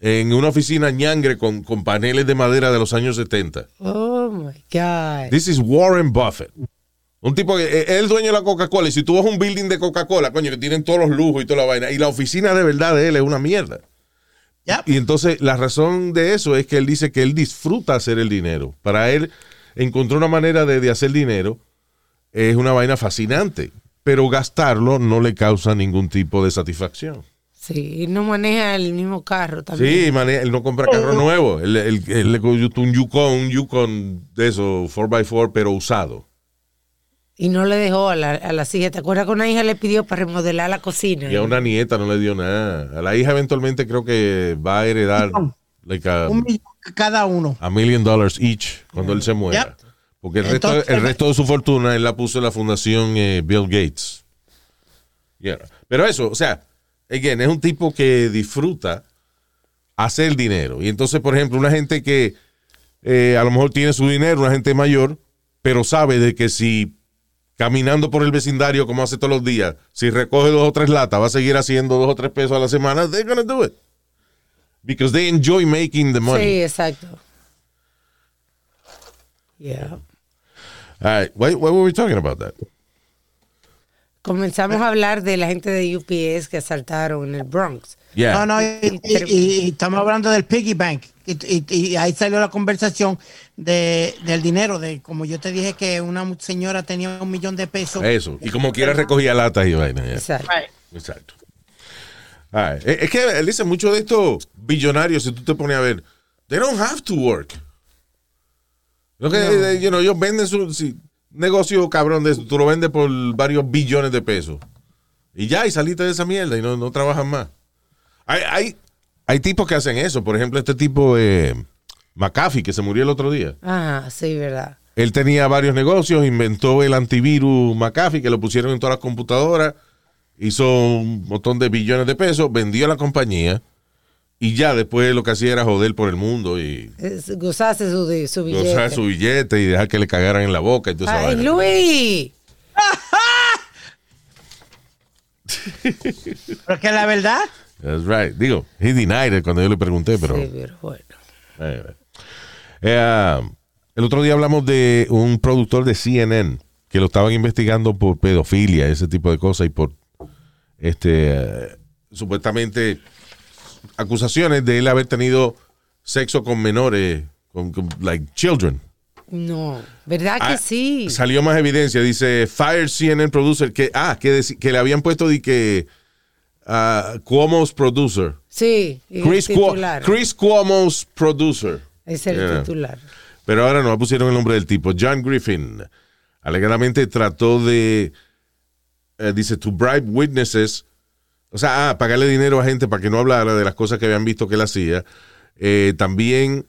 En una oficina ñangre con, con paneles de madera de los años 70. Oh my God. This is Warren Buffett. Un tipo que eh, es el dueño de la Coca-Cola. Y si tú vas a un building de Coca-Cola, coño, que tienen todos los lujos y toda la vaina. Y la oficina de verdad de él es una mierda. Yep. Y entonces la razón de eso es que él dice que él disfruta hacer el dinero. Para él encontró una manera de, de hacer dinero. Es una vaina fascinante. Pero gastarlo no le causa ningún tipo de satisfacción. Sí, él no maneja el mismo carro también. Sí, mane- él no compra carro nuevo. Él, él- él le cogió un Yukon, un Yukon de eso, 4x4, pero usado. Y no le dejó a, la, a las hijas. ¿Te acuerdas que una hija le pidió para remodelar la cocina? Y a una nieta no le dio nada. A la hija eventualmente creo que va a heredar like a, Un millón cada uno. a million dollars each cuando él se muera. Yep. Porque el resto, el resto de su fortuna él la puso en la fundación eh, Bill Gates. Yeah. Pero eso, o sea, again, es un tipo que disfruta hacer dinero. Y entonces, por ejemplo, una gente que eh, a lo mejor tiene su dinero, una gente mayor, pero sabe de que si caminando por el vecindario como hace todos los días, si recoge dos o tres latas, va a seguir haciendo dos o tres pesos a la semana, they're gonna do it. Because they enjoy making the money. Sí, exacto. Yeah. All right. Why were we talking about that? Comenzamos a hablar de la gente de UPS que asaltaron en el Bronx. Yeah. No, no, y, y- y- y estamos hablando del piggy bank. Y, y- y ahí salió la conversación de, del dinero, de como yo te dije que una señora tenía un millón de pesos. Eso. Y como quiera recogía latas y vaina. yeah. Exacto. Exacto. Right. Es que, él dice, muchos de estos billonarios, si tú te pones a ver, they don't have to work. Lo que, eh, you know, ellos venden su si, negocio cabrón de eso. Tú lo vendes por varios billones de pesos. Y ya, y saliste de esa mierda y no, no trabajan más. Hay, hay, hay tipos que hacen eso. Por ejemplo, este tipo, eh, McAfee, que se murió el otro día. Ajá, sí, verdad. Él tenía varios negocios, inventó el antivirus McAfee, que lo pusieron en todas las computadoras, hizo un montón de billones de pesos, vendió la compañía y ya después lo que hacía era joder por el mundo y Es- gozarse su, de- su billete. gozar su billete y dejar que le cagaran en la boca y todo eso. Ay, Luis. Pero que la verdad, That's right. Digo, he denied it cuando yo le pregunté, pero... Sí, pero bueno. Eh, el otro día hablamos de un productor de CNN que lo estaban investigando por pedofilia, ese tipo de cosas, y por este eh, supuestamente acusaciones de él haber tenido sexo con menores, con, con, like children. No, ¿verdad que Ah, sí? Salió más evidencia, dice Fire CNN producer que ah que, que le habían puesto de que ah, Cuomo's producer. Sí, el Chris, Cuo-. Chris Cuomo's producer. Es el Yeah. titular. Pero ahora no pusieron el nombre del tipo. John Griffin alegadamente trató de, eh, dice, to bribe witnesses, o sea, ah, pagarle dinero a gente para que no hablara de las cosas que habían visto que él hacía. Eh, también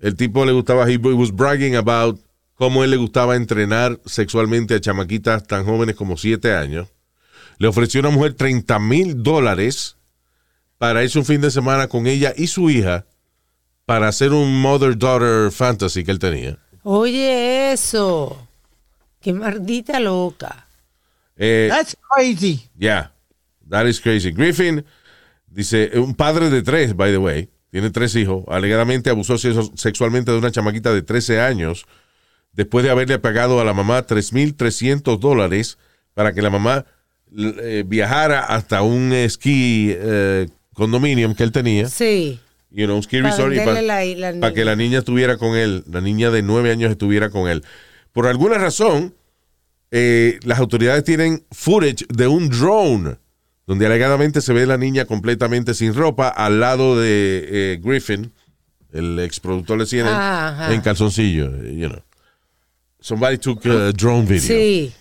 el tipo le gustaba, he was bragging about cómo él le gustaba entrenar sexualmente a chamaquitas tan jóvenes como siete años. Le ofreció a una mujer 30 mil dólares para irse un fin de semana con ella y su hija para hacer un mother-daughter fantasy que él tenía. Oye, eso. Qué maldita loca. Eh, that's crazy. yeah, that is crazy. Griffin dice, un padre de tres, by the way, tiene tres hijos, alegadamente abusó se- sexualmente de una chamaquita de 13 años después de haberle pagado a la mamá 3.300 dólares para que la mamá eh, viajara hasta un esquí eh, condominium que él tenía. Sí. you know, un ski Para resort y venderle pa- la- la para que la niña estuviera con él, la niña de nueve años estuviera con él. Por alguna razón, eh, las autoridades tienen footage de un drone donde alegadamente se ve la niña completamente sin ropa al lado de eh, Griffin, el ex productor de CNN, Ajá. en calzoncillo, you know. Somebody took a drone video. Sí.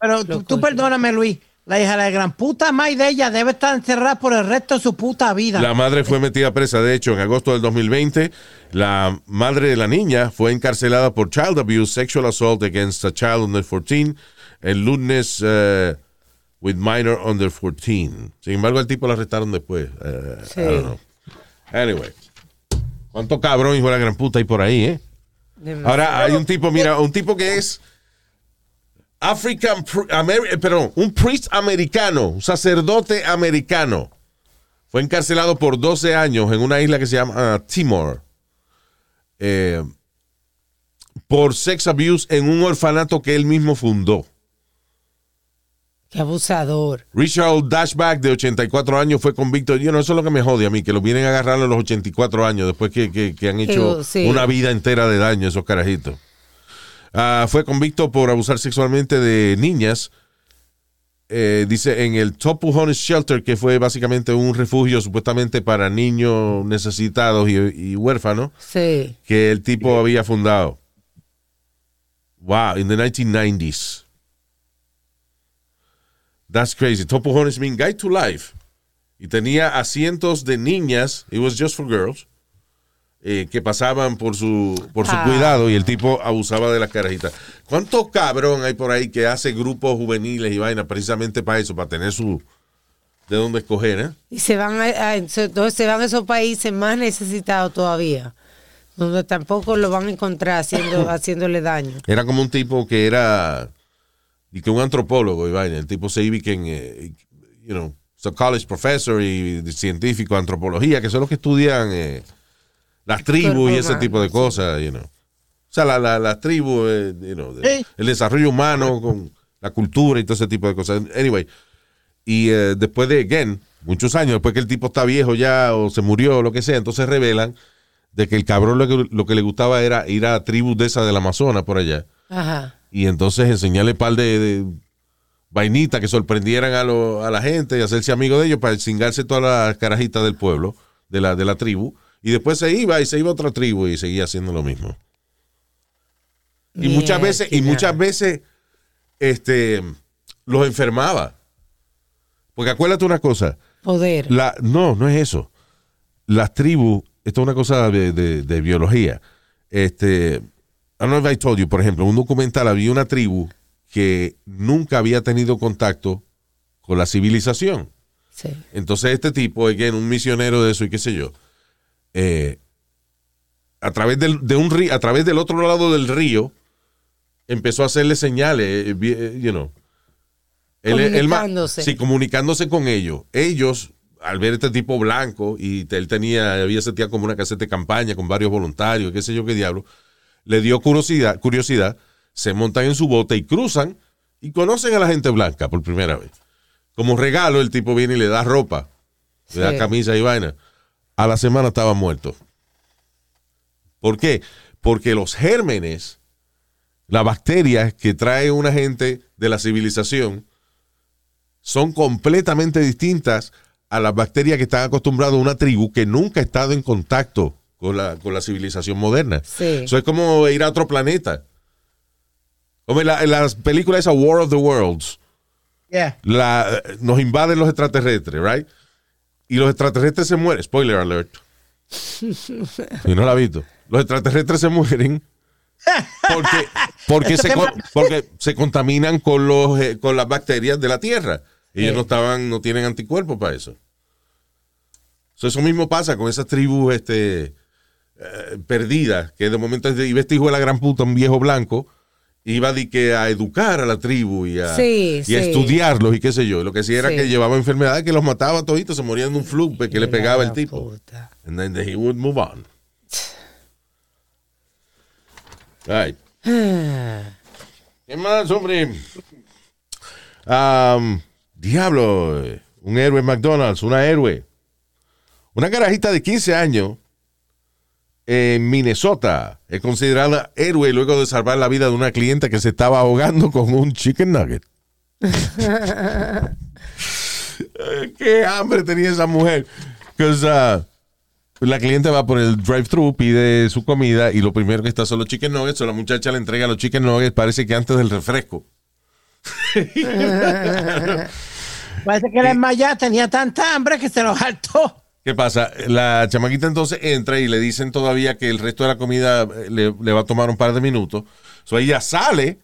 Pero tú, tú perdóname, Luis. La hija de la gran puta madre de ella debe estar encerrada por el resto de su puta vida. La madre fue metida presa, de hecho, en agosto del 2020. La madre de la niña fue encarcelada por child abuse, sexual assault against a child under 14, and lewdness uh, with minor under 14. Sin embargo, al tipo lo arrestaron después. Uh, Sí. I don't know. Anyway. ¿Cuánto cabrón hijo de la gran puta hay por ahí, eh? Ahora hay un tipo, mira, un tipo que es African, Ameri- eh, perdón, un priest americano, un sacerdote americano. Fue encarcelado por 12 años en una isla que se llama ah, Timor. eh, por sex abuse en un orfanato que él mismo fundó. Qué abusador. Richard Dashback, de 84 años, fue convicto. Yo no, eso es lo que me jode a mí, que lo vienen a agarrar a los 84 años, después que, que- que han hecho sí. una vida entera de daño esos carajitos. Ah, fue convicto por abusar sexualmente de niñas eh, dice en el Topujones Shelter, que fue básicamente un refugio supuestamente para niños necesitados y, y huérfanos, Sí. que el tipo había fundado. Wow, in the 1990s. That's crazy. Topujones mean Guide to Life. Y tenía a cientos de niñas, it was just for girls, eh, que pasaban por su, por su Ah. cuidado y el tipo abusaba de las carajitas. ¿Cuánto cabrón hay por ahí que hace grupos juveniles y vainas precisamente para eso, para tener su de dónde escoger, eh? Y se van a, a- entonces se van a esos países más necesitados todavía, donde tampoco lo van a encontrar haciendo, haciéndole daño. Era como un tipo que era y que un antropólogo y vaina. El tipo se iba que en, eh, you know, es a college professor y científico de antropología, que son los que estudian eh, las tribus y ese tipo de cosas, you know. O sea, la- la- las tribus, eh, you know, de- el desarrollo humano con la cultura y todo ese tipo de cosas. Anyway, y eh, después de, again, muchos años, después que el tipo está viejo ya o se murió o lo que sea, entonces revelan de que el cabrón lo que, lo que le gustaba era ir a tribus de esas del Amazonas por allá Ajá. Y entonces enseñarle par de, de vainitas que sorprendieran a, lo- a la gente y hacerse amigo de ellos para cingarse todas las carajitas del pueblo, de la, de la tribu. Y después se iba y se iba a otra tribu y seguía haciendo lo mismo. Y muchas veces, y muchas veces, este, los enfermaba. Porque acuérdate una cosa, Poder. la, no, no es eso. Las tribus, esto es una cosa de, de- de biología. Este, I don't know if I told you, por ejemplo, en un documental había una tribu que nunca había tenido contacto con la civilización. Sí. Entonces este tipo, again, un misionero de eso y qué sé yo, eh, a través del, de un río, a través del otro lado del río, empezó a hacerle señales, eh, eh, you know. Él- él ma- Comunicándose. sí, comunicándose con ellos. Ellos, al ver este tipo blanco, y él tenía, había sentido como una caseta de campaña con varios voluntarios, qué sé yo qué diablo, le dio curiosidad, curiosidad, se montan en su bote y cruzan y conocen a la gente blanca por primera vez. Como regalo, el tipo viene y le da ropa, le da camisa y vaina. A la semana estaba muerto. ¿Por qué? Porque los gérmenes, las bacterias que trae una gente de la civilización, son completamente distintas a las bacterias que están acostumbradas a una tribu que nunca ha estado en contacto con la, con la civilización moderna. Sí. Eso es como ir a otro planeta. Como en, la- en las películas esa War of the Worlds, Yeah. la, nos invaden los extraterrestres, right? Y los extraterrestres se mueren. Spoiler alert. Si no la ha visto. Los extraterrestres se mueren porque, porque, se, porque se contaminan con, los, eh, con las bacterias de la Tierra. Ellos no estaban, no tienen anticuerpos para eso. So, eso mismo pasa con esas tribus este, eh, perdidas, que de momento iba este hijo de la gran puta, un viejo blanco, iba de que a educar a la tribu y a, Sí, y a estudiarlos y qué sé yo. Lo que sí era Sí. que llevaba enfermedades que los mataba toditos, se morían de un flu que le pegaba el tipo. puta. And then he would move on. Right. ¿Qué más, hombre? Um, diablo, un héroe McDonald's, una héroe. Una carajita de 15 años en Minnesota es considerada héroe luego de salvar la vida de una cliente que se estaba ahogando con un chicken nugget. Qué hambre tenía esa mujer. uh, la cliente va por el drive-thru, pide su comida y lo primero que está son los chicken nuggets. O la muchacha le entrega los chicken nuggets, parece que antes del refresco. Parece que la enmayada tenía tanta hambre que se lo saltó. ¿Qué pasa? La chamaquita entonces entra y le dicen todavía que el resto de la comida eh, le, va a tomar un par de minutos. So ella sale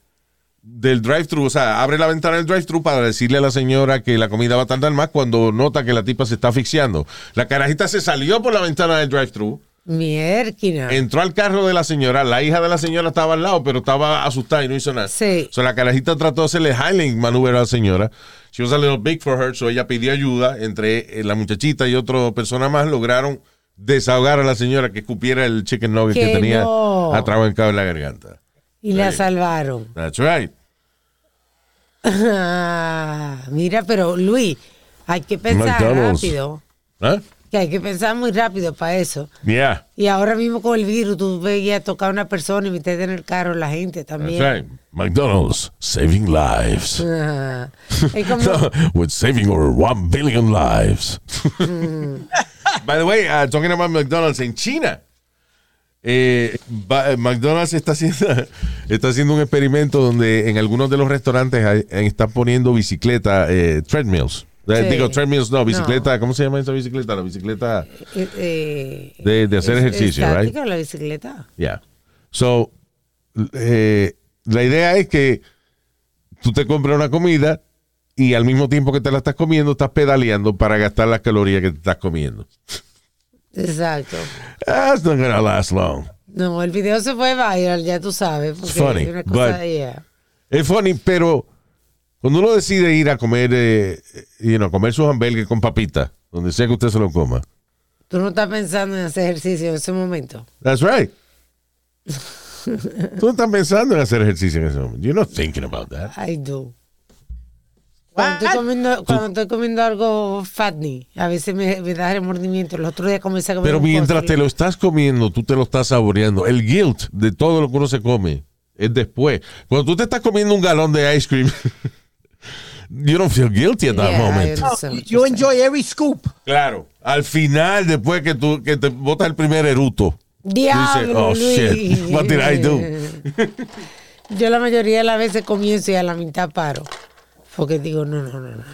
del drive-thru, o sea, abre la ventana del drive-thru para decirle a la señora que la comida va a tardar más cuando nota que la tipa se está asfixiando. La carajita se salió por la ventana del drive-thru, Mierquina. entró al carro de la señora, la hija de la señora estaba al lado, pero estaba asustada y no hizo nada. Sí. So la carajita trató de hacerle highling maneuver a la señora. She was a little big for her, so ella pidió ayuda. Entre eh, la muchachita y otra persona más lograron desahogar a la señora que escupiera el chicken nugget que, Que tenía no. atrabancado en la garganta. y la salvaron. That's right. Ah, Mira, pero Luis, hay que pensar McDonald's. rápido. ¿Ah? Que hay que pensar muy rápido para eso. Yeah. Y ahora mismo con el virus, tú veías tocar a una persona y meterte en el carro la gente That's también. right. McDonald's, saving lives. Es como, With saving over one billion lives. By the way, uh, talking about McDonald's en China. eh, ba- McDonald's está haciendo, está haciendo un experimento donde en algunos de los restaurantes eh, están poniendo bicicleta, eh, treadmills. Eh, Sí. Digo, treadmills no, bicicleta, ¿cómo se llama esa bicicleta? La bicicleta eh, eh, de, de hacer es- ejercicio, right? la bicicleta. Yeah. So, eh, la idea es que tú te compras una comida y al mismo tiempo que te la estás comiendo, estás pedaleando para gastar las calorías que te estás comiendo. Exacto. That's not gonna last long. No, el video se fue viral, ya tú sabes. Porque Funny, es una cosa, but- yeah. Es funny, pero cuando uno decide ir a comer, eh, you know, comer sus hamburgues con papitas, donde sea que usted se lo coma. Tú no estás pensando en hacer ejercicio en ese momento. That's right. Tú no estás pensando en hacer ejercicio en ese momento. You're not thinking about that. I do. Cuando estoy, comiendo, cuando estoy comiendo algo fatny, a veces me, me da remordimiento. El otro día comencé a comer Pero mientras postre. te lo estás comiendo, tú te lo estás saboreando. El guilt de todo lo que uno se come es después. Cuando tú te estás comiendo un galón de ice cream, you don't feel guilty at that Yeah, moment. understand what You enjoy every scoop. Claro. Al final, después que tú que te botas el primer eruto. Diablo, oh, shit, what did I do? Yo la mayoría de las veces comienzo y a la mitad paro. Porque digo, no, no, no, no, no.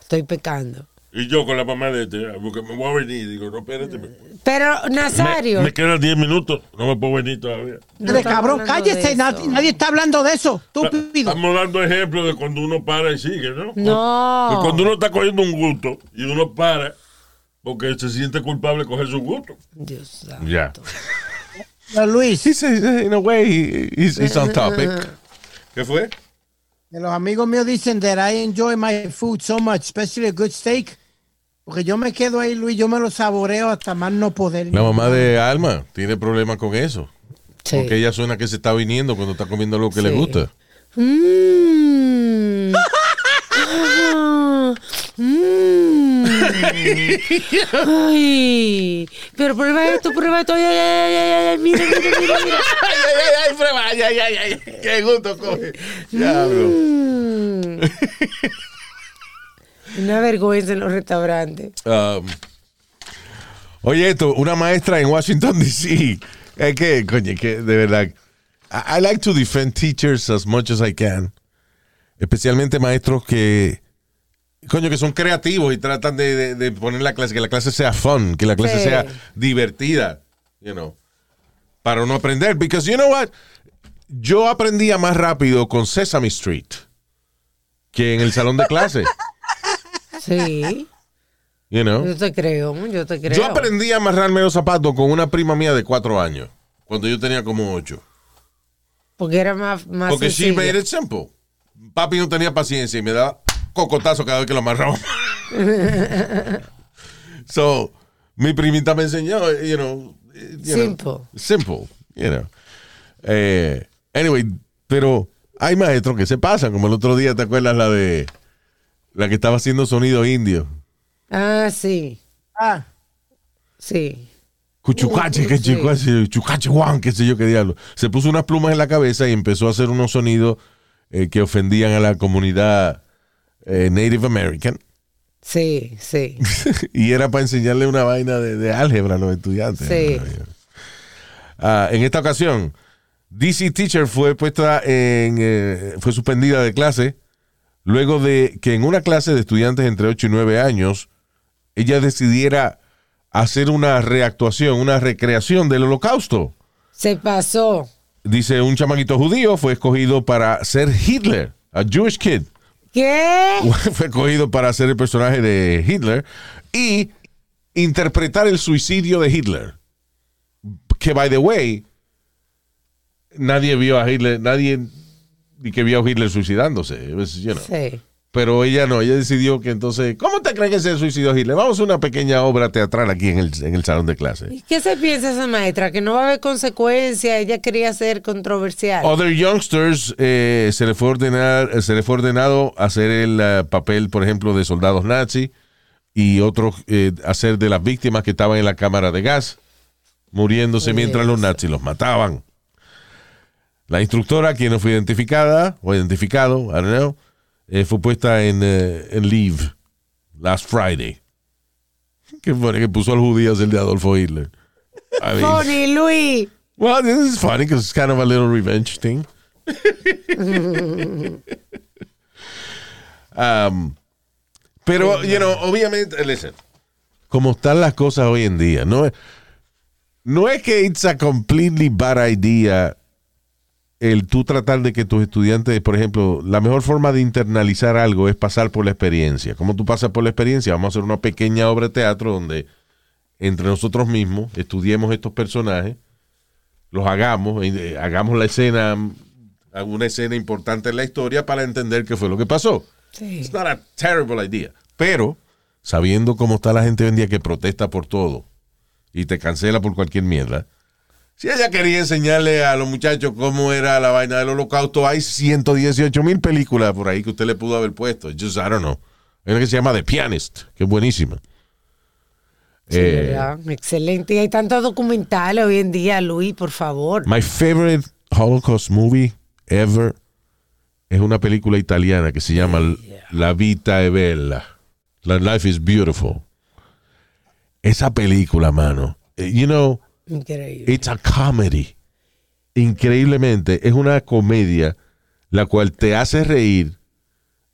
Estoy pecando. Y yo con la mamá de este, porque me voy a venir. Digo, no, espérate. Pero, Nazario. me quedan 10 minutos. No me puedo venir todavía. no cabrón, cállese. Nadie, nadie está hablando de eso. Estúpido. Estamos dando ejemplos de cuando uno para y sigue, ¿no? No. Cuando uno está cogiendo un gusto y uno para porque se siente culpable de coger su gusto. Dios santo. Ya. Luis, He's, in a way, he- he's, he's on topic. ¿Qué fue? los amigos míos dicen that I enjoy my food so much, especially a good steak. Porque yo me quedo ahí, Luis, yo me lo saboreo hasta más no poder. La mamá de Alma tiene problemas con eso. Sí. Porque ella suena que se está viniendo cuando está comiendo lo que le Sí. gusta. Mm. Ah, mm. Ay, pero prueba esto, prueba esto. Ay, ay, ay, ay, ay, ay, mira, mira, mira, mira. ay, ay, ay, prueba, ay, ay, ay, ay, qué gusto coge. Diablo. Mm. Una vergüenza en los restaurantes. Um, oye, esto, una maestra en Washington, D.C. Es que, coño, que de verdad. I, I like to defend teachers as much as I can. Especialmente maestros que, coño, que son creativos y tratan de, de- de poner la clase, que la clase sea fun, que la clase Sí. sea divertida, you know, para uno aprender. Because you know what? Yo aprendía más rápido con Sesame Street que en el salón de clase, Sí, you know. yo te creo, yo te creo. Yo aprendí a amarrarme los zapatos con una prima mía de cuatro años, cuando yo tenía como ocho. Porque era más, más Porque she sencillo. made it simple. Papi no tenía paciencia y me daba cocotazo cada vez que lo amarraba. so, mi primita me enseñó, you know. you know, Simple. simple, you know. Eh, anyway, pero hay maestros que se pasan, como el otro día, ¿te acuerdas la de la que estaba haciendo sonido indio? Ah, sí, Ah, sí. Cuchucache, que Sí. chucache, chucache, guan, qué sé yo qué diablo. Se puso unas plumas en la cabeza y empezó a hacer unos sonidos eh, que ofendían a la comunidad eh, Native American. Sí, sí. y era para enseñarle una vaina de, de álgebra a los estudiantes. Sí. Ah, en esta ocasión, DC Teacher fue puesta en, eh, fue suspendida de clase luego de que en una clase de estudiantes entre 8 y 9 años, ella decidiera hacer una reactuación, una recreación del holocausto. Se pasó. Dice, un chamaquito judío fue escogido para ser Hitler, a Jewish kid. ¿Qué? fue escogido para ser el personaje de Hitler y interpretar el suicidio de Hitler. Que, by the way, nadie vio a Hitler, nadie ni que vio a Hitler suicidándose. You know. Sí. Pero ella no, ella decidió que entonces, ¿cómo te crees que se suicidó Hitler? Vamos a una pequeña obra teatral aquí en el, en el salón de clase. ¿Y qué se piensa esa maestra? Que no va a haber consecuencias. Ella quería ser controversial. Other youngsters eh, se le fue ordenar, se le fue ordenado hacer el eh, papel, por ejemplo, de soldados nazi y otros eh, hacer de las víctimas que estaban en la cámara de gas, muriéndose mientras los nazis los mataban. La instructora, quien no fue identificada o identificado, I don't know, eh, fue puesta en, eh, en leave last Friday. Que que puso al judío el de Adolfo Hitler. I mean, Funny, Luis. well, this is funny because it's kind of a little revenge thing. Um, pero, you know, obviamente, listen, como están las cosas hoy en día, no es, no es que it's a completely bad idea el tú tratar de que tus estudiantes, por ejemplo, la mejor forma de internalizar algo es pasar por la experiencia. ¿Cómo tú pasas por la experiencia? Vamos a hacer una pequeña obra de teatro donde entre nosotros mismos estudiemos estos personajes, los hagamos, eh, hagamos la escena, alguna escena importante en la historia para entender qué fue lo que pasó. Sí. It's not a terrible idea. Pero, sabiendo cómo está la gente hoy en día que protesta por todo y te cancela por cualquier mierda, si ella quería enseñarle a los muchachos cómo era la vaina del holocausto, hay 118 mil películas por ahí que usted le pudo haber puesto. Just, I don't know. Hay una que se llama The Pianist, que es buenísima. Sí, Eh. Excelente. Y hay tantos documentales hoy en día, Luis, por favor. My favorite Holocaust movie ever es una película italiana que se llama La Vita è Bella. La Life is Beautiful. Esa película, mano. eh, You know, Increíble. it's a comedy. Increíblemente, es una comedia la cual te hace reír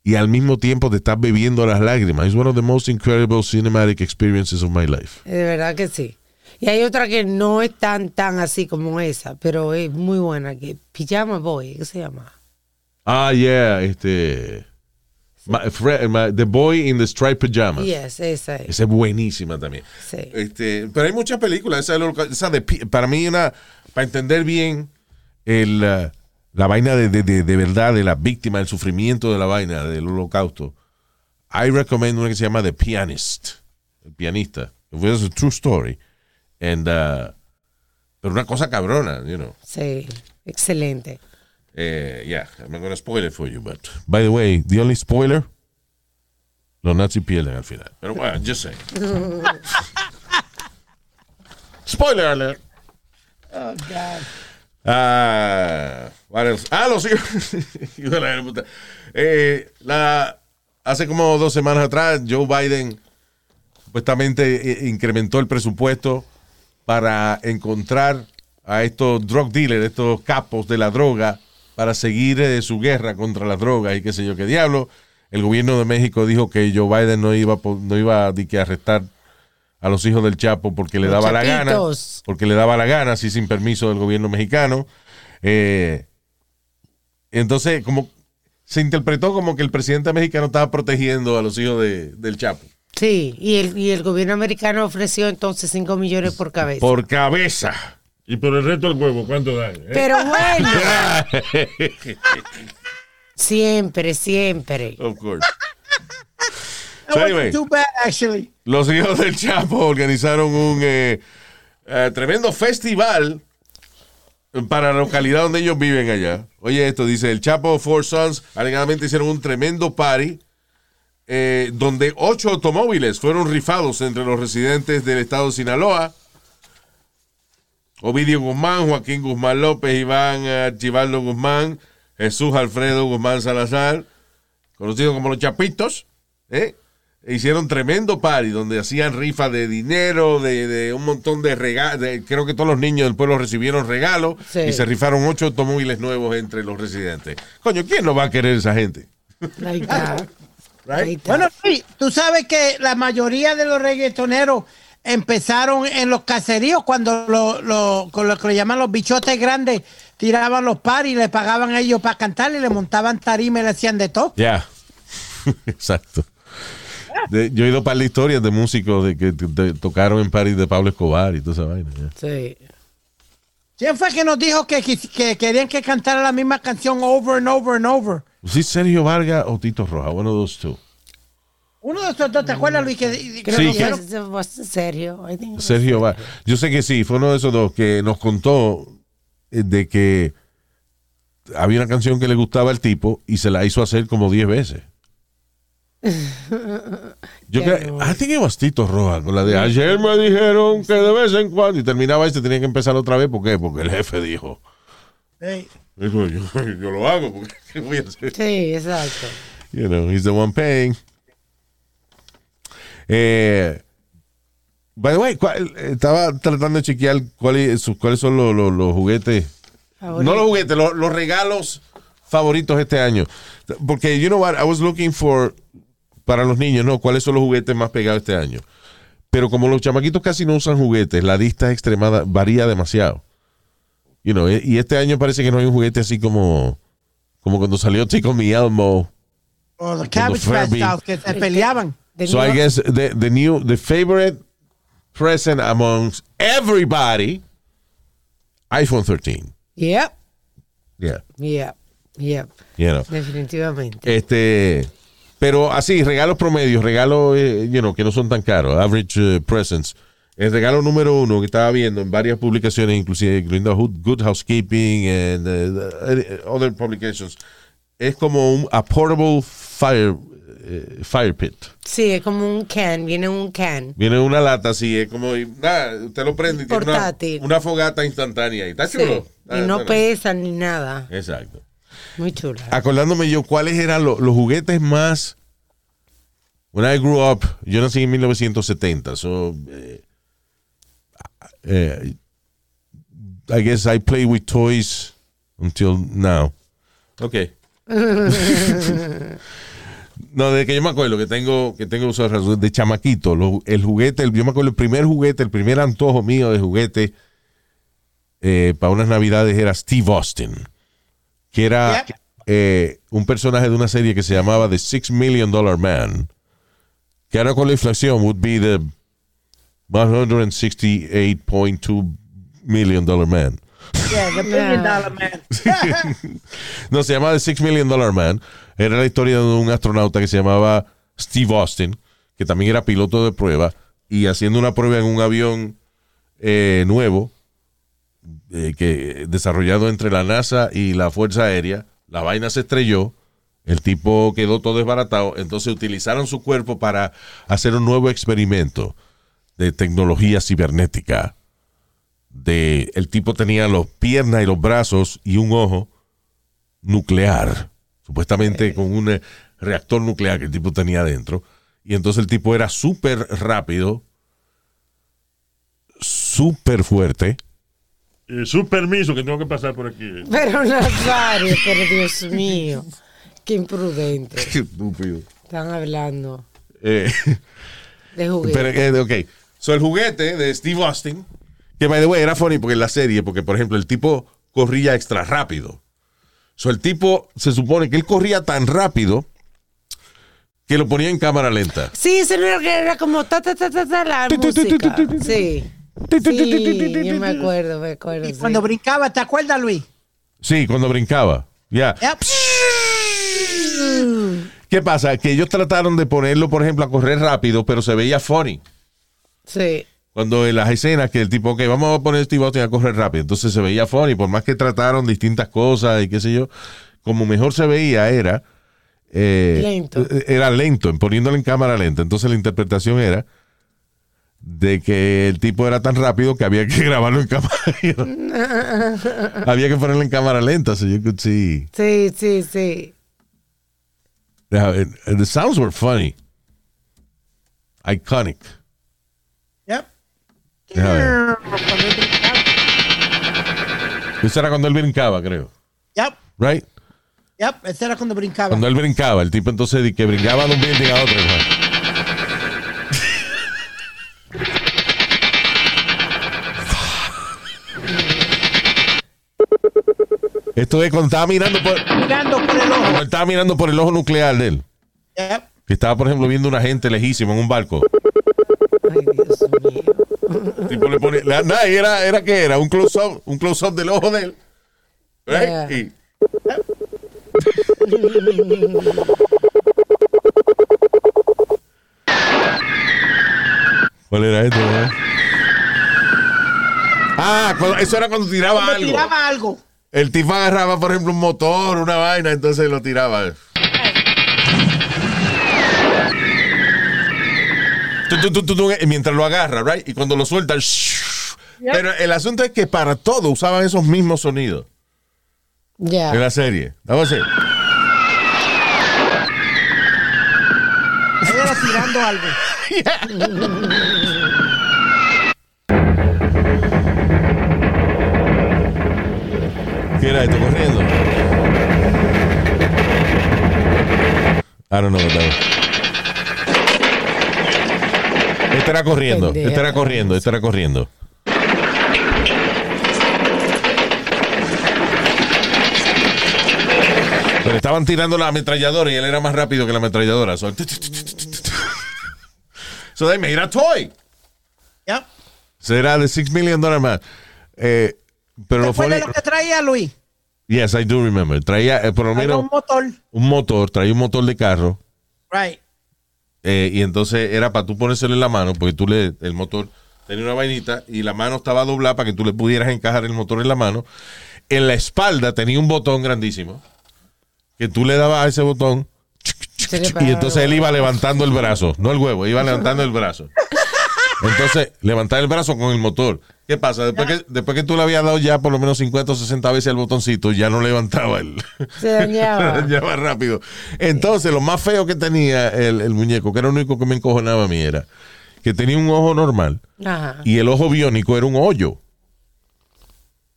y al mismo tiempo te estás bebiendo las lágrimas. It's one of the most incredible cinematic experiences of my life. De verdad que sí. Y hay otra que no es tan, tan así como esa, pero es muy buena, que Pijama Boy, ¿qué se llama? Ah, yeah, este. My fri- my- the Boy in the Striped Pajamas. Yes, esa es. Esa es buenísima también. Sí. Este, pero hay muchas películas. Esa, esa de para mí, una, para entender bien el, la vaina de, de, de, de verdad de la víctima, el sufrimiento de la vaina del holocausto, I recommend una que se llama The Pianist. El pianista. It was a true story. And, uh, pero una cosa cabrona, you know. Sí, excelente. Eh, yeah, I'm not gonna spoil it for you, but by the way, the only spoiler, los nazis pierden al final. Pero bueno, just saying. spoiler alert. Oh, God. Ah, what else? Ah, los hijos. Eh, la, hace como dos semanas atrás, Joe Biden supuestamente eh, incrementó el presupuesto para encontrar a estos drug dealers, estos capos de la droga, para seguir eh, su guerra contra la droga y qué sé yo qué diablo. El gobierno de México dijo que Joe Biden no iba, a no iba di que, a arrestar a los hijos del Chapo porque le Los daba la gana, porque le daba la gana, así sin permiso del gobierno mexicano. Eh, entonces, como se interpretó como que el presidente mexicano estaba protegiendo a los hijos de- del Chapo. Sí, y el, y el gobierno americano ofreció entonces 5 millones por cabeza. Por cabeza. Y por el resto del huevo, ¿cuánto dan? eh? Pero bueno, siempre, siempre. of course. So anyway. too bad, actually. Los hijos del Chapo organizaron un eh, eh, tremendo festival para la localidad donde ellos viven allá. Oye, esto dice: el Chapo Four Sons alegadamente hicieron un tremendo party eh, donde ocho automóviles fueron rifados entre los residentes del estado de Sinaloa. Ovidio Guzmán, Joaquín Guzmán López, Iván Archibaldo Guzmán, Jesús Alfredo Guzmán Salazar, conocidos como los Chapitos, ¿eh? E hicieron tremendo party donde hacían rifas de dinero, de, de un montón de regalos. Creo que todos los niños del pueblo recibieron regalos Sí. y se rifaron ocho automóviles nuevos entre los residentes. Coño, ¿quién no va a querer esa gente? Ahí está. Bueno, sí, tú sabes que la mayoría de los reggaetoneros empezaron en los caseríos cuando lo, lo- con lo que le llaman los bichotes grandes tiraban los paris y le pagaban a ellos para cantar y le montaban tarima y le hacían de todo. Ya. Exacto. De- yo he ido para la historias de músicos de que de- de- tocaron en París de Pablo Escobar y toda esa vaina. Sí. ¿Quién fue que nos dijo que, que querían que cantara la misma canción over and over and over? ¿Sí Sergio Vargas o Tito Roja? Uno de los dos. Uno de esos dos, ¿te acuerdas, Luis? Que, que Creo Sí, was Sergio Vargas. Yo sé que sí, fue uno de esos dos que nos contó eh, de que había una canción que le gustaba al tipo y se la hizo hacer como 10 veces. Yo creo. I think it was Tito Rojas, la de ayer me dijeron que de vez en cuando, y terminaba y se tenía que empezar otra vez, ¿por qué? Porque el jefe dijo, Ey, Dijo, yo, yo lo hago, porque ¿qué voy a hacer? Sí, exacto. You know, he's the one paying. Eh, by the way, ¿cuál- estaba tratando de chequear cuáles, sus- cuáles son los, los- los juguetes. Favorito. No los juguetes, los, los regalos favoritos este año. Porque, you know what, I was looking for, para los niños, ¿no? ¿Cuáles son los juguetes más pegados este año? Pero como los chamaquitos casi no usan juguetes, la lista extremada varía demasiado. You know, y este año parece que no hay un juguete así como, como cuando salió Tickle Me Elmo. o los Cabbage Patch que se peleaban. So I guess the, the new, the favorite present amongst everybody, iPhone 13. Yep, Yeah, yep, yep. you know. Definitivamente. Este, pero así, regalos promedios, regalos, eh, you know, que no son tan caros, average eh, presents. El regalo número uno que estaba viendo en varias publicaciones, inclusive incluyendo Good Good Housekeeping and eh, other publications, es como un a portable fire, eh, fire pit. Sí, es como un can, viene un can. Viene una lata así, es como, nada, usted lo prende y tiene una, Portátil. una fogata instantánea. Y está Sí. chulo. Ah, Y no pesa ni nada. Exacto. Muy chula. Acordándome yo, ¿cuáles eran lo- los juguetes más... When I grew up, yo nací en 1970, so... eh, eh, I guess I play with toys until now. Okay. No, de que yo me acuerdo que tengo que tengo uso de chamaquito, lo- el juguete, el- yo me acuerdo el primer juguete, el primer antojo mío de juguete eh, para unas navidades era Steve Austin, que era eh, un personaje de una serie que se llamaba The Six Million Dollar Man, que ahora con la inflación would be the 168.2 million dollar man. Yeah, the million dollar man. No, se llamaba The Six Million Dollar Man. Era la historia de un astronauta que se llamaba Steve Austin, que también era piloto de prueba, y haciendo una prueba en un avión eh, nuevo, eh, que desarrollado entre la NASA y la Fuerza Aérea, la vaina se estrelló, el tipo quedó todo desbaratado, entonces utilizaron su cuerpo para hacer un nuevo experimento de tecnología cibernética. De, el tipo tenía las piernas y los brazos y un ojo nuclear, supuestamente con un eh, reactor nuclear que el tipo tenía adentro. Y entonces el tipo era súper rápido, súper fuerte. Eh, su permiso que tengo que pasar por aquí. Pero Nazario, pero Dios mío. Qué imprudente. Qué estúpido. Están hablando Eh, de juguetes. pero, eh, ok. So, el juguete de Steve Austin, que by the way era funny porque en la serie, porque por ejemplo el tipo corría extra rápido. So, el tipo se supone que él corría tan rápido que lo ponía en cámara lenta. Sí, ese no era, que era como ta ta ta ta, ta la música. Sí. Sí, yo me acuerdo, me acuerdo. Y sí. cuando brincaba, ¿te acuerdas, Luis? Sí, cuando brincaba. Ya. Yep. ¿Qué pasa? Que ellos trataron de ponerlo, por ejemplo, a correr rápido, pero se veía funny. Sí. Cuando en las escenas que el tipo, ok, vamos a poner a Steve Austin a correr rápido. Entonces se veía funny, por más que trataron distintas cosas y qué sé yo, como mejor se veía era... eh, Lento. eh, Era lento, en poniéndolo en cámara lenta. Entonces la interpretación era de que el tipo era tan rápido que había que grabarlo en cámara. había que ponerlo en cámara lenta, so you could see. Sí, sí, sí. And the sounds were funny. Iconic. Cuando él brincaba. Eso era cuando él brincaba, creo. Yep. Right? Yep. Ese era cuando brincaba. Cuando él brincaba, el tipo entonces de que brincaba de un building a otro. Esto es cuando estaba mirando por, Mirando por el cuando ojo. él estaba mirando por el ojo nuclear de él. Yep. Que estaba, por ejemplo, viendo una gente lejísimo en un barco. Ay, Dios mío. El tipo le pone, la- y era, era que era un close up, un close up del ojo de él. Right? Yeah. Y- ¿Cuál era esto? eh? Ah, eso era cuando tiraba Cuando algo. tiraba algo. El tipo agarraba, por ejemplo, un motor, una vaina, entonces lo tiraba. Tu, tu, y mientras lo agarra, right? Y cuando lo suelta, pero el asunto es que para todo usaban esos mismos sonidos Ya. en la serie. Vamos a ver. Tirando algo. ¿Qué era esto corriendo? I don't know what that was. Este era corriendo, Pendeja. este era corriendo, este era corriendo. Pero estaban tirando la ametralladora y él era más rápido que la ametralladora. So, so they made a toy. Yep. Será de 6 million dólares más. Eh, pero ¿Te lo acuerdas funny- lo que traía Luis? Yes, I do remember. Traía eh, por lo Traía menos un motor. un motor, traía un motor de carro. Right. Eh, y entonces era para tú ponérselo en la mano, porque tú le, el motor tenía una vainita y la mano estaba doblada para que tú le pudieras encajar el motor en la mano. En la espalda tenía un botón grandísimo que tú le dabas a ese botón y entonces él iba levantando el brazo, no el huevo, iba levantando el brazo. Entonces, levantar el brazo con el motor. ¿Qué pasa? Después que, después que tú le habías dado ya por lo menos 50 o 60 veces el botoncito, ya no levantaba el. Se dañaba. Se dañaba rápido. Entonces, lo más feo que tenía el, el muñeco, que era lo único que me encojonaba a mí, era que tenía un ojo normal Ajá. y el ojo biónico era un hoyo.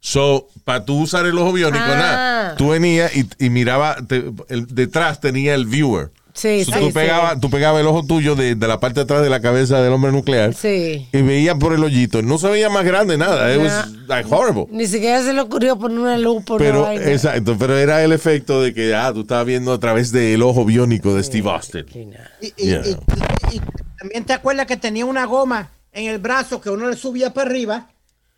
So, para tú usar el ojo biónico, Ah. nada. Tú venías y, y miraba, te- el- detrás tenía el viewer. Sí, So, sí, tú, sí. pegabas, tú pegabas el ojo tuyo de, de la parte de atrás de la cabeza del hombre nuclear Sí. y veías por el hoyito. No se veía más grande nada. It was like horrible. Ni siquiera se le ocurrió poner una luz por Pero, una vaina. exacto, pero era el efecto de que, ah, tú estabas viendo a través del ojo biónico de Steve Austin. Y, y- Yeah. y- y también te acuerdas que tenía una goma en el brazo que uno le subía para arriba.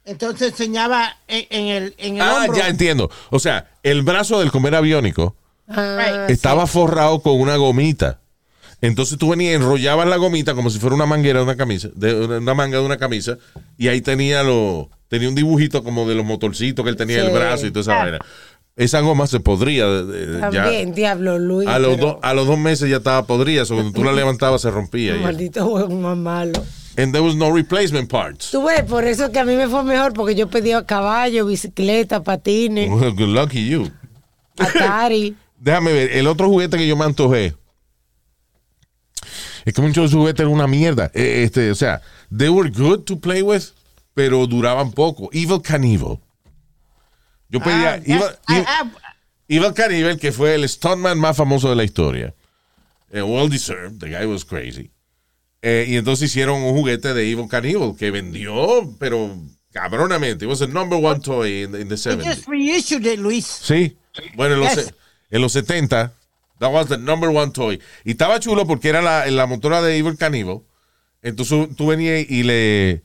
Entonces enseñaba en, en el, en el Ah, hombro. ya entiendo. O sea, el brazo del comer aviónico Ah, estaba forrado con una gomita. Entonces tú venías, enrollabas la gomita como si fuera una manguera de una camisa, de una manga de una camisa, y ahí tenía lo, tenía un dibujito como de los motorcitos que él tenía en el brazo y toda esa vaina. Esa goma se podría de- de- ya- También, diablo, Luis. a los, pero- do- a los dos meses ya estaba podrida, so cuando tú la levantabas se rompía. y- Maldito juego más malo. And there was no replacement parts. Tú ves, por eso que a mí me fue mejor, porque yo pedía caballo, bicicleta, patines, Well, good lucky you. Atari. Déjame ver, el otro juguete que yo me antojé. Es que muchos juguetes eran una mierda. Eh, Este, o sea, they were good to play with, pero duraban poco. Evil Cannibal. Yo pedía Ah, Evil, I Evil- have- Evil Cannibal, que fue el stuntman más famoso de la historia. Eh, well deserved, the guy was crazy. Eh, y entonces hicieron un juguete de Evil Cannibal que vendió, pero cabronamente. It was the number one toy in, in the They 70s. just reissued it, Luis. Sí. Bueno, en los, Yes. En los 70, that was the number one toy. Y estaba chulo porque era la, la motora de Evil Cannibal. Entonces tú venías y le.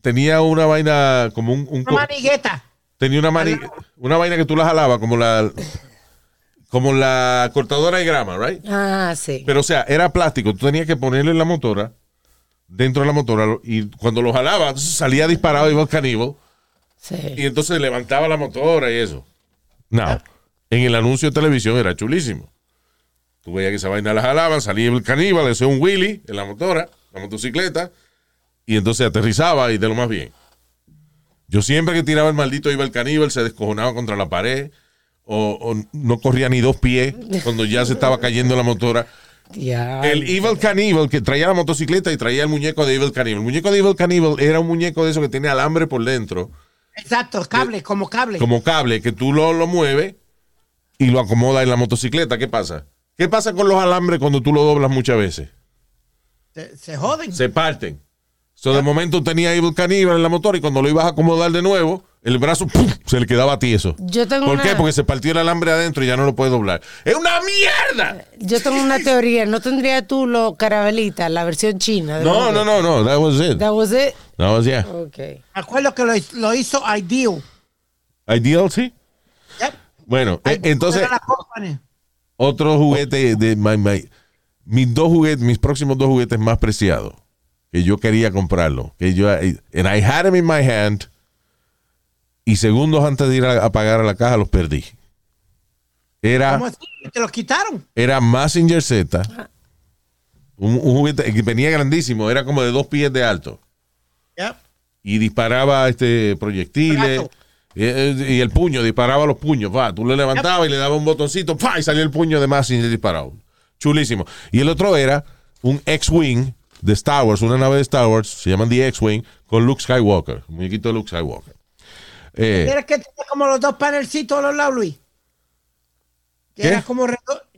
Tenía una vaina como un. un Una manigueta. tenía una, mani- una vaina que tú la jalabas como la. Como la cortadora de grama, right? Ah, sí. Pero o sea, era plástico. Tú tenías que ponerle en la motora, dentro de la motora, y cuando lo jalabas, entonces salía disparado Evil Cannibal. sí. Y entonces levantaba la motora y eso. No. En el anuncio de televisión era chulísimo. Tú veías que esa vaina la jalaban, salía el caníbal, hacía un Willy en la motora, la motocicleta, y entonces aterrizaba y de lo más bien. Yo siempre que tiraba el maldito iba el caníbal, se descojonaba contra la pared, o, o no corría ni dos pies cuando ya se estaba cayendo la motora. Ya. El Evil Cannibal que traía la motocicleta y traía el muñeco de Evil Cannibal. El muñeco de Evil Cannibal era un muñeco de eso que tenía alambre por dentro Exacto, cable, como cable. como cable que tú lo, lo mueves y lo acomodas en la motocicleta. ¿Qué pasa? ¿Qué pasa con los alambres cuando tú lo doblas muchas veces? Se, se joden. Se parten. So, de momento tenía Evil Cannibal en la motor y cuando lo ibas a acomodar de nuevo, el brazo ¡pum! se le quedaba tieso. Yo tengo ¿Por una- qué? Porque se partió el alambre adentro y ya no lo puedes doblar. ¡Es una mierda! Yo tengo una teoría. ¿No tendría tú lo carabelita, la versión china? de No, no, no, no. That was it. That was it. That was yeah. Ok. Me acuerdo que lo, lo hizo Ideal. Ideal, sí. Bueno, eh, entonces, otro juguete de my, my- mis dos juguetes, mis próximos dos juguetes más preciados, que yo quería comprarlo, que yo, and I had them in my hand, y segundos antes de ir a, a pagar a la caja los perdí. Era, ¿Cómo así? ¿Te los quitaron? era Massinger Z Un, un juguete que venía grandísimo, era como de dos pies de alto. Yep. Y disparaba este proyectiles. Y, eh, y el puño, disparaba los puños. Va, tú le levantabas y le dabas un botoncito, ¡pa! y salía el puño de más y disparado. Chulísimo. Y el otro era un X-Wing de Star Wars, una nave de Star Wars, se llaman The X-Wing, con Luke Skywalker, un muñequito de Luke Skywalker. Eh, ¿Quieres que tenía como los dos panelcitos a los lados, Luis? Que ¿Qué? era como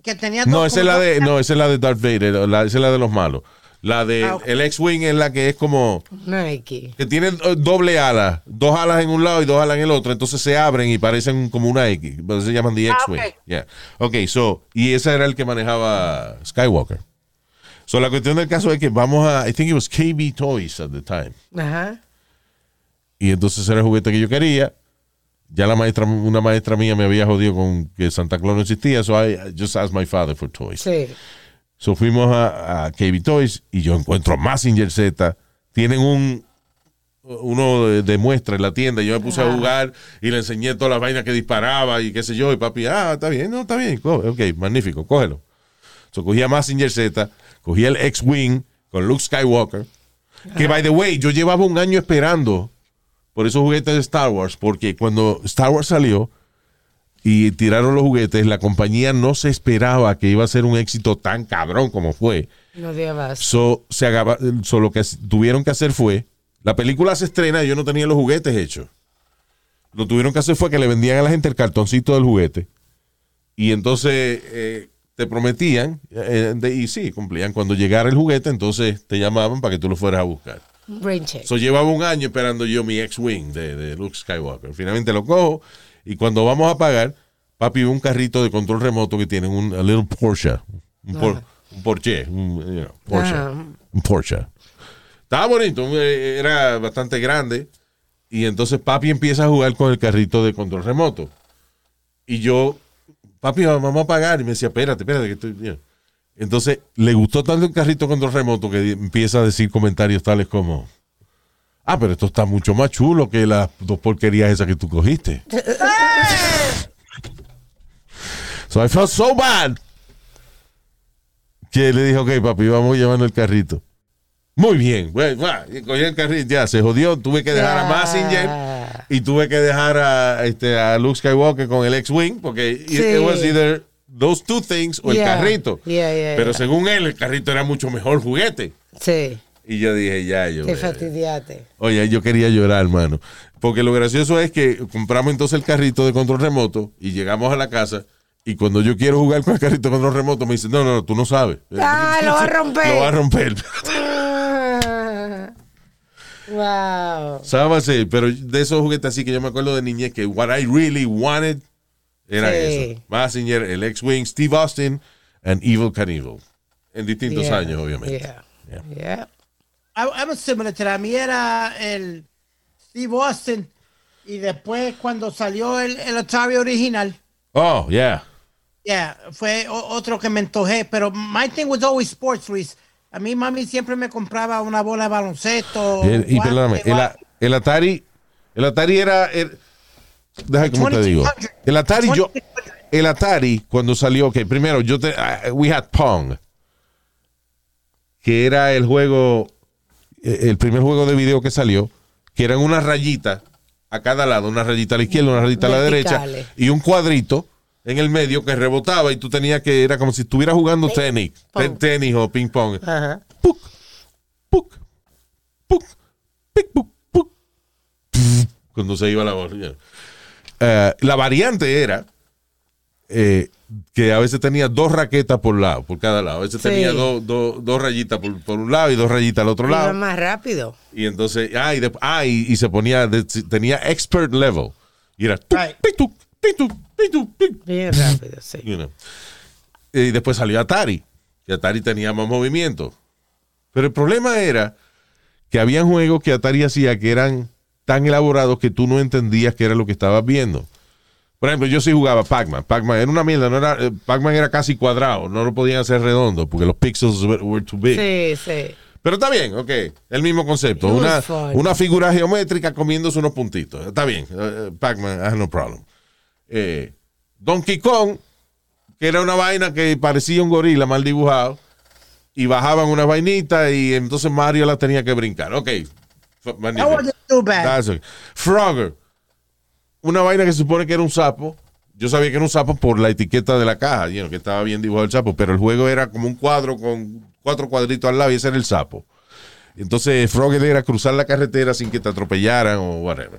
que tenía no, esa es la de, no, esa es la de Darth Vader, la, esa es la de los malos. La de Ah, el X-Wing es la que es como Una X. que tiene doble ala, dos alas en un lado y dos alas en el otro, entonces se abren y parecen como una X, por eso se llaman The Ah, X-Wing. ok. Yeah. Ok, so, y ese era el que manejaba Skywalker. So, la cuestión del caso es que vamos a, I think it was KB Toys at the time. Ajá. Y entonces era el juguete que yo quería. Ya la maestra, una maestra mía me había jodido con que Santa Claus no existía, so I, I just asked my father for toys. Sí. So fuimos a, a KB Toys y yo encuentro Massinger Z. Tienen un uno de, de muestra en la tienda. Yo me puse a jugar y le enseñé todas las vainas que disparaba y qué sé yo. Y papi, ah, está bien, no, está bien. Ok, magnífico, cógelo. So cogí a Massinger Z, cogí el X-Wing con Luke Skywalker. Que, by the way, yo llevaba un año esperando por esos juguetes de Star Wars, porque cuando Star Wars salió y tiraron los juguetes, la compañía no se esperaba que iba a ser un éxito tan cabrón como fue. No dio más. So, se agaba- so, lo que tuvieron que hacer fue, la película se estrena y yo no tenía los juguetes hechos. Lo tuvieron que hacer fue que le vendían a la gente el cartoncito del juguete. Y entonces eh, te prometían, eh, de- y sí, cumplían. Cuando llegara el juguete, entonces te llamaban para que tú lo fueras a buscar. Brain check. So, llevaba un año esperando yo mi X-Wing de, de Luke Skywalker. Finalmente lo cojo y cuando vamos a pagar, papi ve un carrito de control remoto que tiene un a little Porsche. Un, por- un Porsche. Un, you know, Porsche. Un Porsche. Estaba bonito, eh, era bastante grande. Y entonces papi empieza a jugar con el carrito de control remoto. Y yo, papi, vamos a pagar. Y me decía, espérate, espérate, que estoy bien. Entonces, le gustó tanto el carrito de control remoto que empieza a decir comentarios tales como, ah, pero esto está mucho más chulo que las dos porquerías esas que tú cogiste. so I felt so bad que le dije, ok, papi, vamos llevando el carrito. Muy bien, bueno, cogí el carrito, ya se jodió, tuve que dejar a Ya. Massinger y tuve que dejar a, este, a Luke Skywalker con el X-Wing porque it- Sí. it was either those two things o el Yeah. carrito. Yeah, yeah, Pero yeah. según él, el carrito era mucho mejor juguete. Sí. Y yo dije, ya, yo. Te fastidiaste. Oye, yo quería llorar, hermano. Porque lo gracioso es que compramos entonces el carrito de control remoto y llegamos a la casa. Y cuando yo quiero jugar con el carrito de control remoto, me dicen, no, no, no, tú no sabes. Ah, lo va a romper. Lo va a romper. Wow. Sí, Pero de esos juguetes así que yo me acuerdo de niñez que what I really wanted era Sí. eso. Massinger, el X-Wing, Steve Austin and Evil Knievel. En distintos Yeah, años, obviamente. Yeah. Yeah. Yeah. I, I was similar to that. A mí era el Steve Austin. Y después cuando salió el, el Atari original, Oh, yeah. yeah, fue otro que me antojé. Pero my thing was always sports, Luis. A mí mami siempre me compraba una bola de baloncesto. El- y guante, perdóname, el, el Atari, el Atari era, el- deja como te digo, 2200. el Atari yo, 2200. el Atari cuando salió, ok, primero yo te, ah, we had Pong, que era el juego, el primer juego de video que salió, que eran unas rayitas a cada lado, una rayita a la izquierda, una rayita a la derecha y un cuadrito en el medio que rebotaba y tú tenías que, era como si estuvieras jugando tenis, tenis o ping pong. Ajá. Puc, puc, pic, puc, puc. Cuando se iba la bola. Eh, la variante era eh, que a veces tenía dos raquetas por lado, por cada lado. A veces Sí. tenía dos, dos rayitas por, por un lado y dos rayitas al otro Iba lado. más rápido. Y entonces, ah, y, de- ah, y- y se ponía, de- tenía expert level. Y era, tuc, Right. tuc, tuc. Bien rápido, sí. You know. Y después salió Atari. Y Atari tenía más movimiento. Pero el problema era que había juegos que Atari hacía que eran tan elaborados que tú no entendías qué era lo que estabas viendo. Por ejemplo, yo sí jugaba Pac-Man. Pac-Man era una mierda. No era, eh, Pac-Man era casi cuadrado. No lo podían hacer redondo porque los pixels were, were too big. Sí, sí. Pero está bien, ok. El mismo concepto. Una, una figura geométrica comiéndose unos puntitos. Está bien. Eh, Pac-Man, I have no problem. Eh, Donkey Kong, que era una vaina que parecía un gorila mal dibujado. y bajaban una vainita y entonces Mario la tenía que brincar. Ok. F- That wasn't too bad. That's okay. Frogger. Una vaina que se supone que era un sapo. Yo sabía que era un sapo por la etiqueta de la caja, que estaba bien dibujado el sapo, pero el juego era como un cuadro con cuatro cuadritos al lado y ese era el sapo. Entonces Frogger era cruzar la carretera sin que te atropellaran o whatever.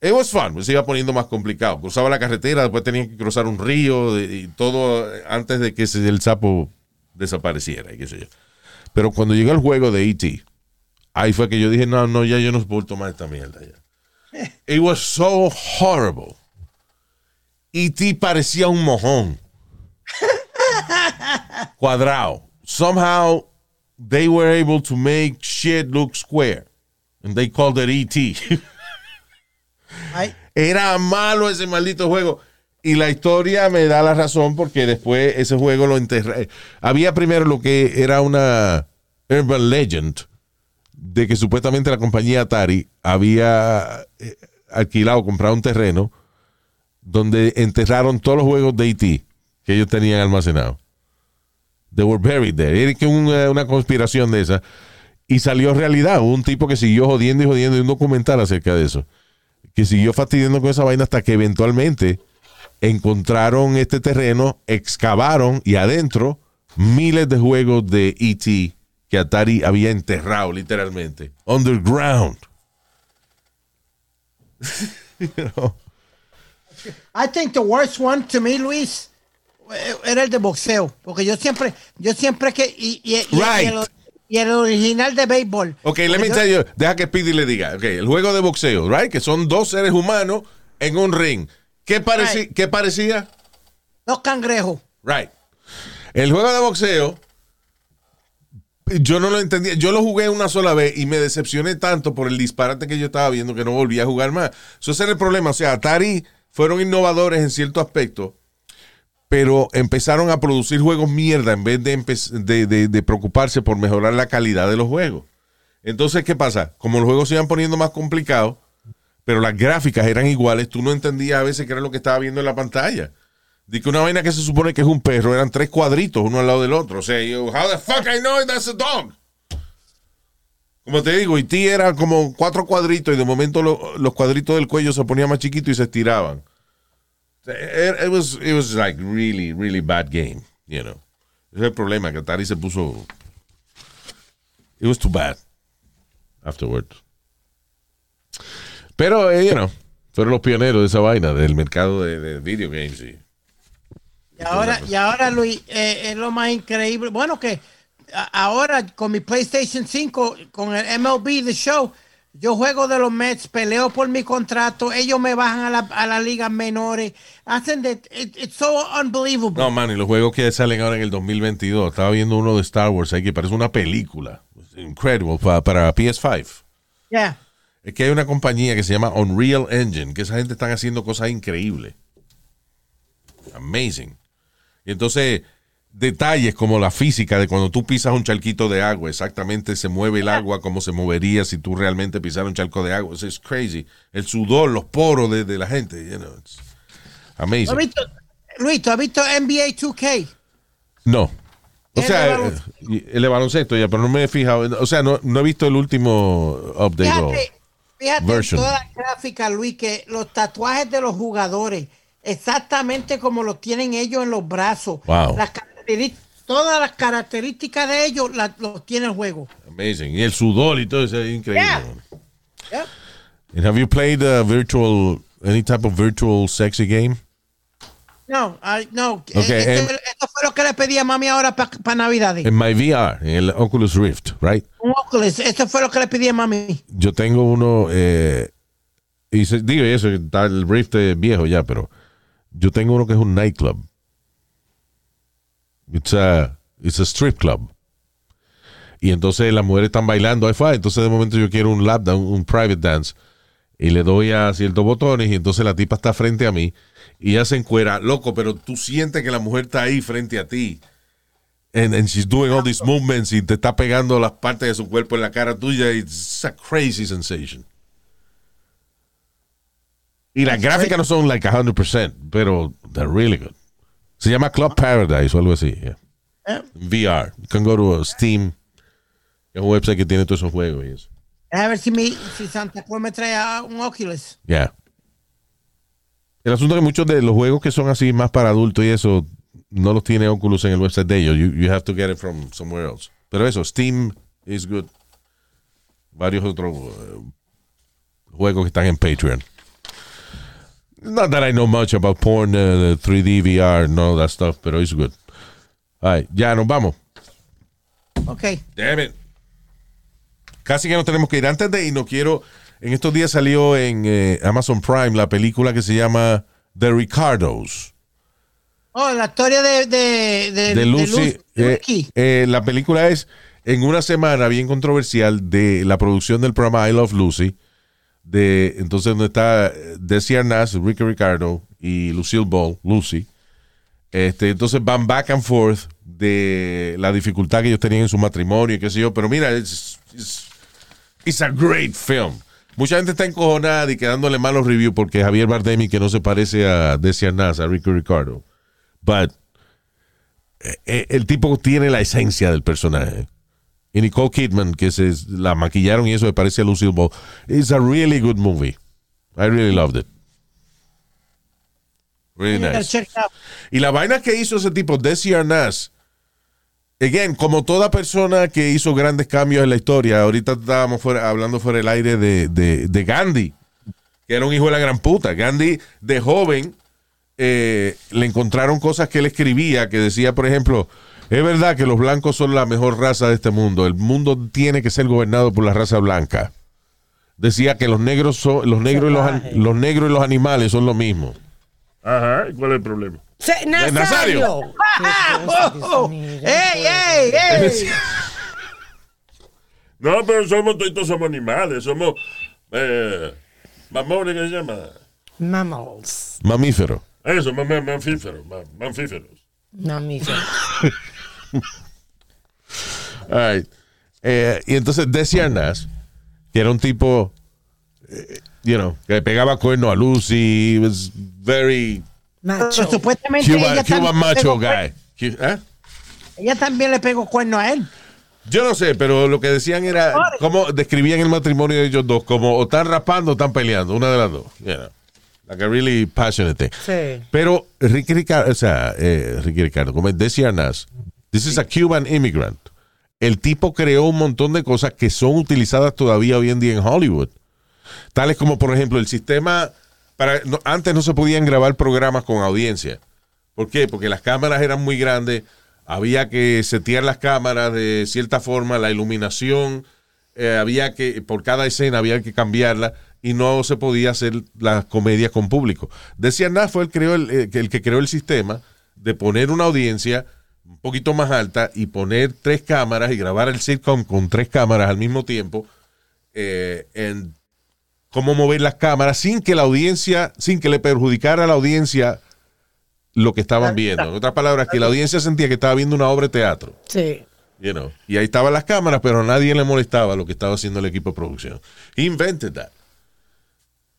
It was fun, se iba poniendo más complicado. Cruzaba la carretera, después tenía que cruzar un río y todo antes de que el sapo desapareciera y qué sé yo. Pero cuando llegó el juego de E.T., ahí fue que yo dije, no, no, ya yo no puedo tomar esta mierda ya. It was so horrible. E.T. parecía un mojón. Cuadrado. Somehow they were able to make shit look square. And they called it E.T. Era malo ese maldito juego. Y la historia me da la razón porque después ese juego lo enterré. Había primero lo que era una urban legend de que supuestamente la compañía Atari había eh, alquilado, comprado un terreno donde enterraron todos los juegos de E.T. que ellos tenían almacenados. They were buried there. Era una, una conspiración de esa. Y salió realidad. Hubo un tipo que siguió jodiendo y jodiendo y un documental acerca de eso que siguió fastidiando con esa vaina hasta que eventualmente encontraron este terreno, excavaron y adentro miles de juegos de E.T. que Atari había enterrado literalmente. Underground. You know? I think the worst one to me, Luis, eh, era el de boxeo. Porque yo siempre, yo siempre que. Y, y- y- y Right. el, y el original de béisbol. Ok, let me yo- tell you, deja que Speedy le diga. Ok, el juego de boxeo, right? Que son dos seres humanos en un ring. ¿Qué, pareci- Right. ¿qué parecía? Los cangrejos. Right. El juego de boxeo, yo no lo entendía. Yo lo jugué una sola vez y me decepcioné tanto por el disparate que yo estaba viendo que no volví a jugar más. Eso ese era el problema. O sea, Atari fueron innovadores en cierto aspecto, pero empezaron a producir juegos mierda en vez de, de- de preocuparse por mejorar la calidad de los juegos. Entonces, ¿qué pasa? Como los juegos se iban poniendo más complicados, pero las gráficas eran iguales, tú no entendías a veces qué era lo que estaba viendo en la pantalla. De que una vaina que se supone que es un perro eran tres cuadritos uno al lado del otro. O sea, yo, how the fuck I know that's a dog? Como te digo, y ti era como cuatro cuadritos y de momento lo- los cuadritos del cuello se ponían más chiquitos y se estiraban. It, it was, it was like really, really bad game, you know. Ese es el problema, que Atari se puso... It was too bad afterwards. Pero, eh, you know, fueron los pioneros de esa vaina, del mercado de, de video games. Y, Y ahora, y ahora Luis, eh, es lo más increíble. Bueno, que ahora con mi PlayStation 5, con el MLB The Show, yo juego de los Mets, peleo por mi contrato, ellos me bajan a la, a las ligas menores, hacen de... it- it's so unbelievable. No, man, y los juegos que salen ahora en el 2022. Estaba viendo uno de Star Wars ahí que parece una película. Incredible, pa- para PS5. Yeah. Es que hay una compañía que se llama Unreal Engine, que esa gente están haciendo cosas increíbles. Amazing. Y entonces, detalles como la física de cuando tú pisas un charquito de agua, exactamente se mueve el agua como se movería si tú realmente pisaras un charco de agua. Es crazy. El sudor, los poros de, de la gente. You know, it's ¿Tú amazing. has visto- Luis, ¿tú has visto NBA 2K? No. O sea, eh, el de baloncesto ya, pero no me he fijado. O sea, no, no he visto el último update. o- Fíjate, fíjate version. toda la gráfica, Luis, que los tatuajes de los jugadores, exactamente como los tienen ellos en los brazos. Wow. Las todas las características de ellos las los tiene el juego. Amazing. Y el sudor y todo eso es increíble. Yeah. Yeah. And have you played uh, virtual, any type of virtual sexy game? No, ay, no. eh, Okay, este- em- esto fue lo que le pedí a mami ahora para Navidad. En my VR, en el Oculus Rift, right? Un Oculus. Esto fue lo que le pedí a mami. Yo tengo uno, eh, y se- digo eso, está el Rift es viejo ya, pero yo tengo uno que es un nightclub. It's a, it's a strip club. Y entonces las mujeres están bailando, ahí fue, entonces de momento yo quiero un lap dance, un private dance, y le doy a ciertos botones, y entonces la tipa está frente a mí, y ella se encuera, loco, pero tú sientes que la mujer está ahí frente a ti. And, and she's doing all these movements y te está pegando las partes de su cuerpo en la cara tuya. It's a crazy sensation. Y las gráficas no son like 100%, pero they're really good. Se llama Club Paradise o algo así. yeah. Eh. VR. You can go to Steam. Es un website que tiene todos esos juegos y eso. A ver si, mi, si Santa Claus me trae a un Oculus. Yeah. El asunto es que muchos de los juegos que son así más para adultos y eso no los tiene Oculus en el website de ellos. You, you have to get it from somewhere else. Pero eso, Steam is good. Varios otros eh, juegos que están en Patreon. Not that I know much about porn, uh, 3D, VR, no that stuff, pero it's good. All right, ya nos vamos. Ok. Damn it. Casi que nos tenemos que ir. Antes de ir, no quiero. En estos días salió en eh, Amazon Prime la película que se llama The Ricardos. Oh, la historia de, de, de, De Lucy. eh, eh, la película es en una semana bien controversial de la producción del programa I Love Lucy. Entonces, donde está eh, Desi Arnaz, Ricky Ricardo y Lucille Ball, Lucy. Este, entonces van back and forth de la dificultad que ellos tenían en su matrimonio y qué sé yo. Pero mira, it's, it's, it's a great film. Mucha gente está encojonada y quedándole malos reviews porque Javier Bardemi que no se parece a Desi Arnaz, a Ricky Ricardo. But eh, eh, el tipo tiene la esencia del personaje. Y Nicole Kidman, que se la maquillaron y eso me parece a Lucille Ball. It's a really good movie. I really loved it. Really nice. Y la vaina que hizo ese tipo, Desi Arnaz, again, como toda persona que hizo grandes cambios en la historia, ahorita estábamos fuera- hablando fuera del aire de, de- de Gandhi, que era un hijo de la gran puta. Gandhi, de joven, eh, le encontraron cosas que él escribía, que decía, por ejemplo, es verdad que los blancos son la mejor raza de este mundo. El mundo tiene que ser gobernado por la raza blanca. Decía que los negros son, los negros y los, los negros y los animales son lo mismo. Ajá, ¿y cuál es el problema? Se- Nazario. Mío, ¡Ey, ey, ey! No, pero somos todos somos animales, somos eh, mamones, ¿qué se llama? Mammals. Mamífero. Eso, mam- mam- mamíferos, mam- mamíferos. Mamíferos. All right. Eh, y entonces Desi Arnaz, que era un tipo, eh, you know, que le pegaba cuerno a Lucy, was very Macho. Pero supuestamente Cuban, ella, le macho guy. ¿eh? ella también le pegó cuerno a él. Yo no sé, pero lo que decían era, cómo describían el matrimonio de ellos dos, como o están rapando o están peleando, una de las dos. You know, like a really passionate thing. Sí. Pero Ricky Ricardo, o sea, eh, Ricky Ricardo, como es Desi Arnaz, this is a Cuban immigrant. El tipo creó un montón de cosas que son utilizadas todavía hoy en día en Hollywood. Tales como, por ejemplo, el sistema. Para, no- antes no se podían grabar programas con audiencia. ¿Por qué? Porque las cámaras eran muy grandes. Había que setear las cámaras de cierta forma, la iluminación. eh, había que, por cada escena había que cambiarla y no se podía hacer las comedias con público. Decía Arnaz fue el, creó el, eh, el que creó el sistema de poner una audiencia poquito más alta y poner tres cámaras y grabar el sitcom con tres cámaras al mismo tiempo eh, en cómo mover las cámaras sin que la audiencia, sin que le perjudicara a la audiencia lo que estaban viendo. En otras palabras, que la audiencia sentía que estaba viendo una obra de teatro. Sí. You know. Y ahí estaban las cámaras, pero a nadie le molestaba lo que estaba haciendo el equipo de producción. He invented that.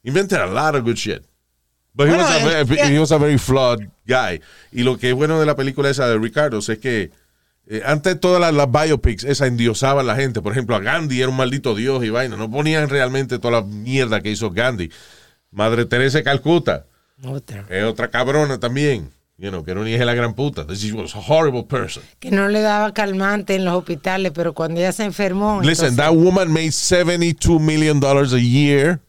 He invented a lot of good shit. But he, Bueno, was a very, yeah. he was a very flawed guy. Y lo que es bueno de la película esa de Ricardo es que eh, antes todas las, las biopics esa endiosaban a la gente. Por ejemplo, a Gandhi era un maldito dios y vaina. No ponían realmente toda la mierda que hizo Gandhi. Madre Teresa de Calcuta Otra. es otra cabrona también. You know, que era una hija de la gran puta. She was a horrible person. Que no le daba calmante en los hospitales, pero cuando ella se enfermó. Listen, entonces- that woman made 72 million dollars a year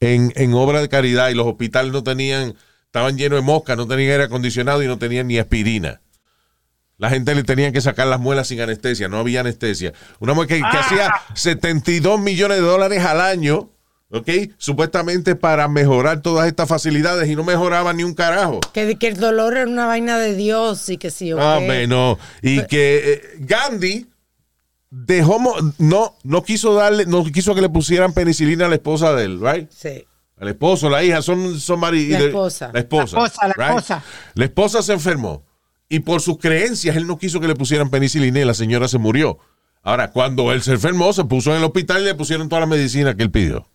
en, en obra de caridad y los hospitales no tenían, estaban llenos de moscas, no tenían aire acondicionado y no tenían ni aspirina. La gente le tenían que sacar las muelas sin anestesia, no había anestesia. Una mujer que, que hacía 72 millones de dólares al año, ¿ok? Supuestamente para mejorar todas estas facilidades y no mejoraba ni un carajo. que, que el dolor era una vaina de Dios y que sí. o Ah, no. Y que eh, Gandhi dejó, no, no quiso darle, no quiso que le pusieran penicilina a la esposa de él, right? Sí. Al esposo, la hija, son, son La esposa. La esposa. La esposa, la right? esposa. La esposa se enfermó. Y por sus creencias, él no quiso que le pusieran penicilina y la señora se murió. Ahora, cuando él se enfermó, se puso en el hospital y le pusieron toda la medicina que él pidió.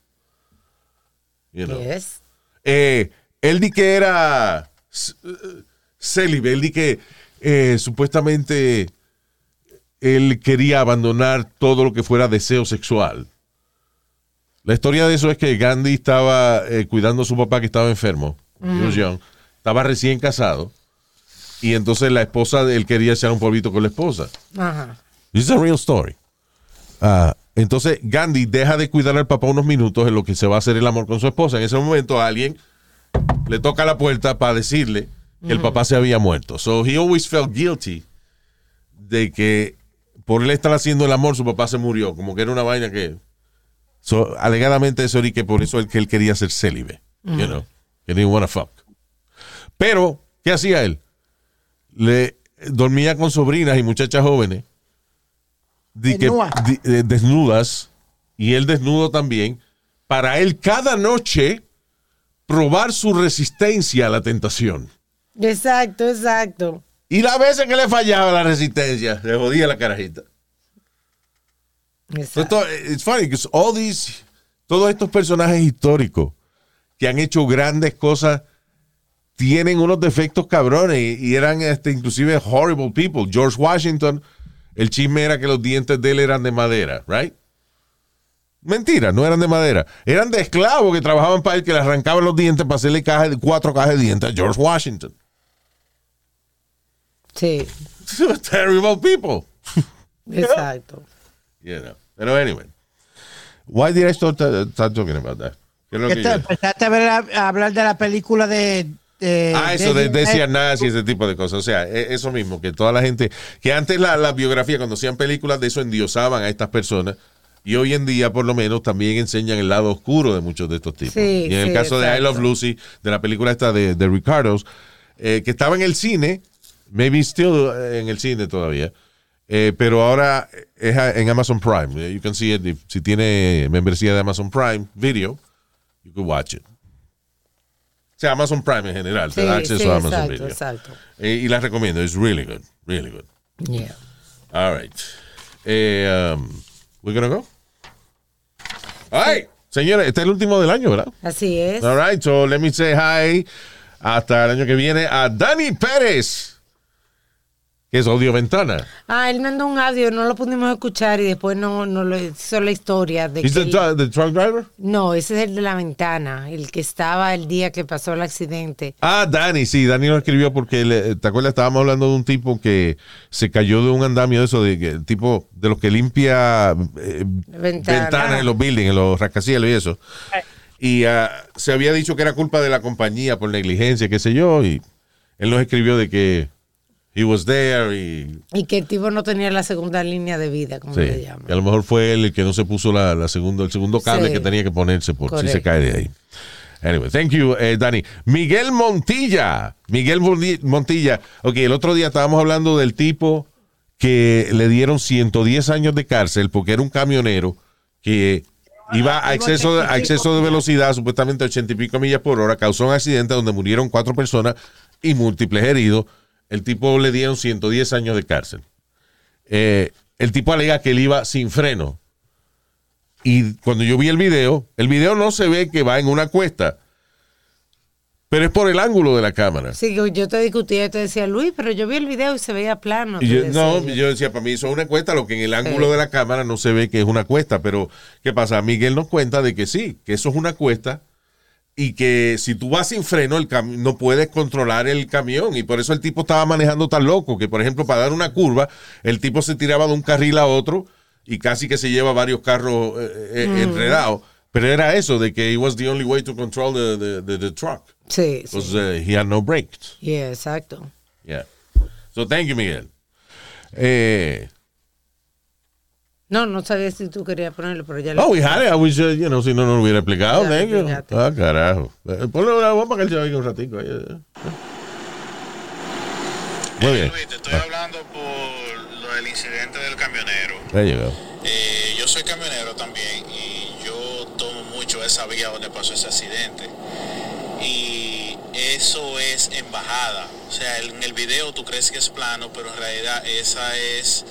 You know. Yes. Eh, él di que era eh, célibe, él di que eh, supuestamente él quería abandonar todo lo que fuera deseo sexual. La historia de eso es que Gandhi estaba eh, cuidando a su papá que estaba enfermo, was young, estaba recién casado, y entonces la esposa de él quería echar un polvito con la esposa. Ajá. This is a real story. Ah, entonces Gandhi deja de cuidar al papá unos minutos en lo que se va a hacer el amor con su esposa. En ese momento alguien le toca la puerta para decirle que el papá se había muerto. So he always felt guilty de que por él estar haciendo el amor su papá se murió. Como que era una vaina que... So, alegadamente eso era y que por eso él, que él quería ser célibe. You know. He didn't wanna fuck. Pero, ¿qué hacía él? Le dormía con sobrinas y muchachas jóvenes di que- di- eh, desnudas y él desnudo también para él cada noche probar su resistencia a la tentación. Exacto, exacto. Y las veces que le fallaba la resistencia, le jodía la carajita. exacto. Entonces, it's funny because all these, todos estos personajes históricos que han hecho grandes cosas tienen unos defectos cabrones y, eran este, inclusive horrible people. George Washington, el chisme era que los dientes de él eran de madera, right? Mentira, no eran de madera. Eran de esclavos que trabajaban para él, que le arrancaban los dientes para hacerle caja de, cuatro cajas de dientes a George Washington. Sí, Terrible people. exacto. You know. Pero anyway. Why did I start, uh, start talking about that? ¿Qué es lo Que te- empezaste a, ver- a hablar de la película de. de- Ah, eso de, de- decía nazi y ese tipo de cosas. O sea, e- eso mismo, que toda la gente, que antes la, la biografía, cuando hacían películas de eso, endiosaban a estas personas. Y hoy en día, por lo menos, también enseñan el lado oscuro de muchos de estos tipos. Sí, y en el caso de I. Love Lucy, de la película esta de, de Ricardo's, eh, que estaba en el cine, maybe still eh, en el cine todavía, eh, pero ahora es en Amazon Prime. Eh, You can see it if- si tiene membresía de Amazon Prime Video, you can watch it. O sea, Amazon Prime en general, te da acceso sí, a Amazon exacto, Video. exacto. Eh, y la recomiendo, it's really good, really good. Yeah. All right. Eh, um, we're gonna go. All right. Señores, este es el último del año, ¿verdad? Así es. All right, so let me say hi hasta el año que viene a Dani Pérez, que es Audio Ventana. Ah, él mandó un audio, no lo pudimos escuchar y después no, no lo hizo la historia de ¿Es the truck driver? No, ese es el de la ventana, el que estaba el día que pasó el accidente. Ah, Dani, sí, Dani lo escribió porque, le- ¿te acuerdas? Estábamos hablando de un tipo que se cayó de un andamio de eso, de que el tipo de los que limpia eh, Ventana. ventanas en los buildings, en los rascacielos y eso. Y ah, se había dicho que era culpa de la compañía por negligencia, qué sé yo, y él nos escribió de que he was there y Y que el tipo no tenía la segunda línea de vida, como le sí, llaman. que a lo mejor fue él el que no se puso la, la segundo, el segundo cable Sí. que tenía que ponerse por si se cae de ahí. Anyway, thank you, eh, Dani. Miguel Montilla. Miguel Montilla. Ok, el otro día estábamos hablando del tipo que le dieron 110 años de cárcel porque era un camionero que iba a exceso, a exceso de velocidad, supuestamente 80 y pico millas por hora, causó un accidente donde murieron cuatro personas y múltiples heridos. El tipo le dieron 110 años de cárcel. Eh, el tipo alega que él iba sin freno. Y cuando yo vi el video, el video no se ve que va en una cuesta, pero es por el ángulo de la cámara. Sí, yo te discutía y te decía, Luis, pero yo vi el video y se veía plano. Y yo- no, yo. yo decía, para mí eso es una cuesta, lo que en el ángulo Sí. de la cámara no se ve que es una cuesta, pero ¿qué pasa? Miguel nos cuenta de que sí, que eso es una cuesta y que si tú vas sin freno, el cam- no puedes controlar el camión y por eso el tipo estaba manejando tan loco que, por ejemplo, para dar una curva, el tipo se tiraba de un carril a otro y casi que se lleva varios carros eh, eh, enredados. Pero era eso, de que it was the only way to control the, the, the- the truck. Sí, sí. Because uh, he had no brakes. Yeah, exacto. Yeah. So thank you, Miguel. Eh, No, no sabía si tú querías ponerlo, pero ya lo oh, we had it. I wish, uh, you know, si no, no lo hubiera explicado. Thank you. Ah, carajo. Eh, Ponle una para que él se oiga un ratico. ahí, eh. Muy bien. Luis, te estoy hablando por lo del incidente del camionero. There you go. Eh, yo soy camionero también y yo tomo mucho esa vía donde pasó ese accidente. Y eso es en bajada. O sea, en el video tú crees que es plano, pero en realidad esa es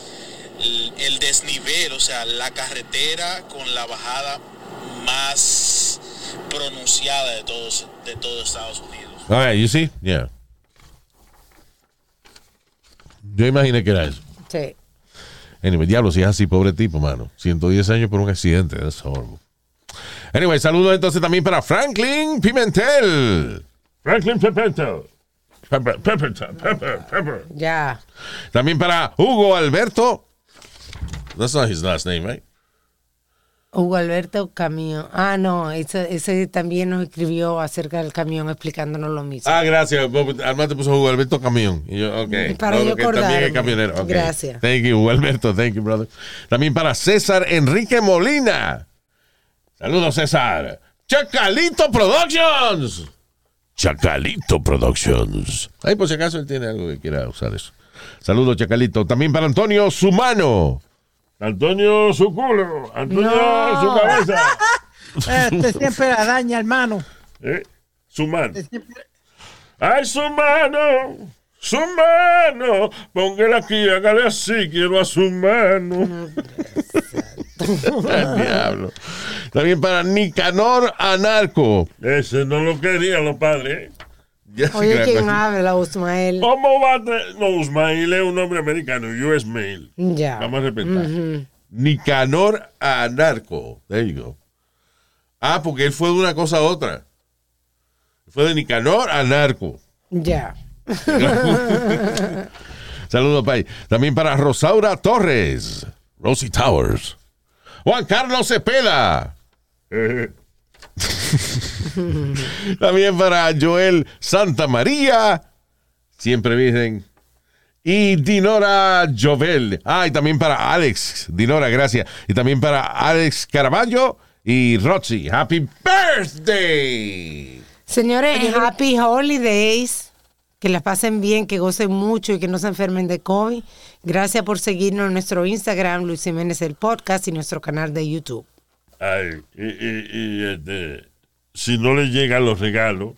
el, el desnivel, o sea, la carretera con la bajada más pronunciada de todos de todo Estados Unidos. All right, you see? Yeah. Yo imaginé que era eso. Sí. Anyway, diablo, si es así, pobre tipo, mano. 110 años por un accidente. That's horrible. Anyway, saludos entonces también para Franklin Pimentel. Franklin Pepento. Pepper, pepper, pepper, pepper. Ya. También para Hugo Alberto. That's not his last name, right? Hugo Alberto Camión. Ah, no, ese, ese también nos escribió acerca del camión explicándonos lo mismo. Ah, gracias. Además te puso Hugo Alberto Camión. Y yo, ok. Para No, yo que también es camionero. Gracias. Thank you, Hugo Alberto. Thank you, brother. También para César Enrique Molina. Saludos, César. Chacalito Productions. Chacalito Productions. Ahí por si acaso él tiene algo que quiera usar eso. Saludos, Chacalito. También para Antonio Sumano. Antonio su culo. Antonio No. su cabeza. Este siempre la daña, hermano. ¿Eh? Su mano. Este siempre- ¡Ay, su mano! ¡Su mano! Póngala aquí, hágale así, quiero a su mano. El diablo. También para Nicanor Anarco. Ese no lo querían los padres. ¿eh? Oye. ¿quién habla, Usmael? ¿Cómo va a tener- No, Usmail es un hombre americano, US Mail. Ya. Vamos a respetar. Nicanor Anarco. There you go. Ah, porque él fue de una cosa a otra. Fue de Nicanor a Narco. Ya. Saludos, Pai. También para Rosaura Torres. Rosie Towers. Juan Carlos Cepeda. También para Joel Santa María. Siempre virgen. Y Dinora Jovel. Ah, y también para Alex. Dinora, gracias. Y también para Alex Caraballo y Roxy. Happy birthday. Señores, happy holidays. Que las pasen bien, que gocen mucho y que no se enfermen de COVID. Gracias por seguirnos en nuestro Instagram, Luis Jiménez el Podcast y nuestro canal de YouTube. ay, y, y- y, este, si no le llegan los regalos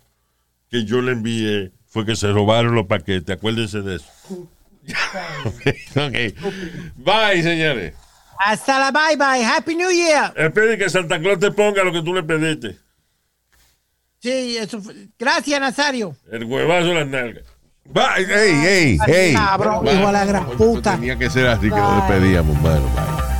que yo le envié, fue que se robaron los paquetes. Acuérdense de eso. ok. Bye, señores. Hasta la bye bye. Happy New Year. Espere que Santa Claus te ponga lo que tú le pediste. Sí, eso fue- Gracias, Nazario. El huevazo en las nalgas. Bye. Hey, hey, hey. Cabrón, hijo de la gran puta. Tenía que ser así que nos despedíamos, mano. Bye.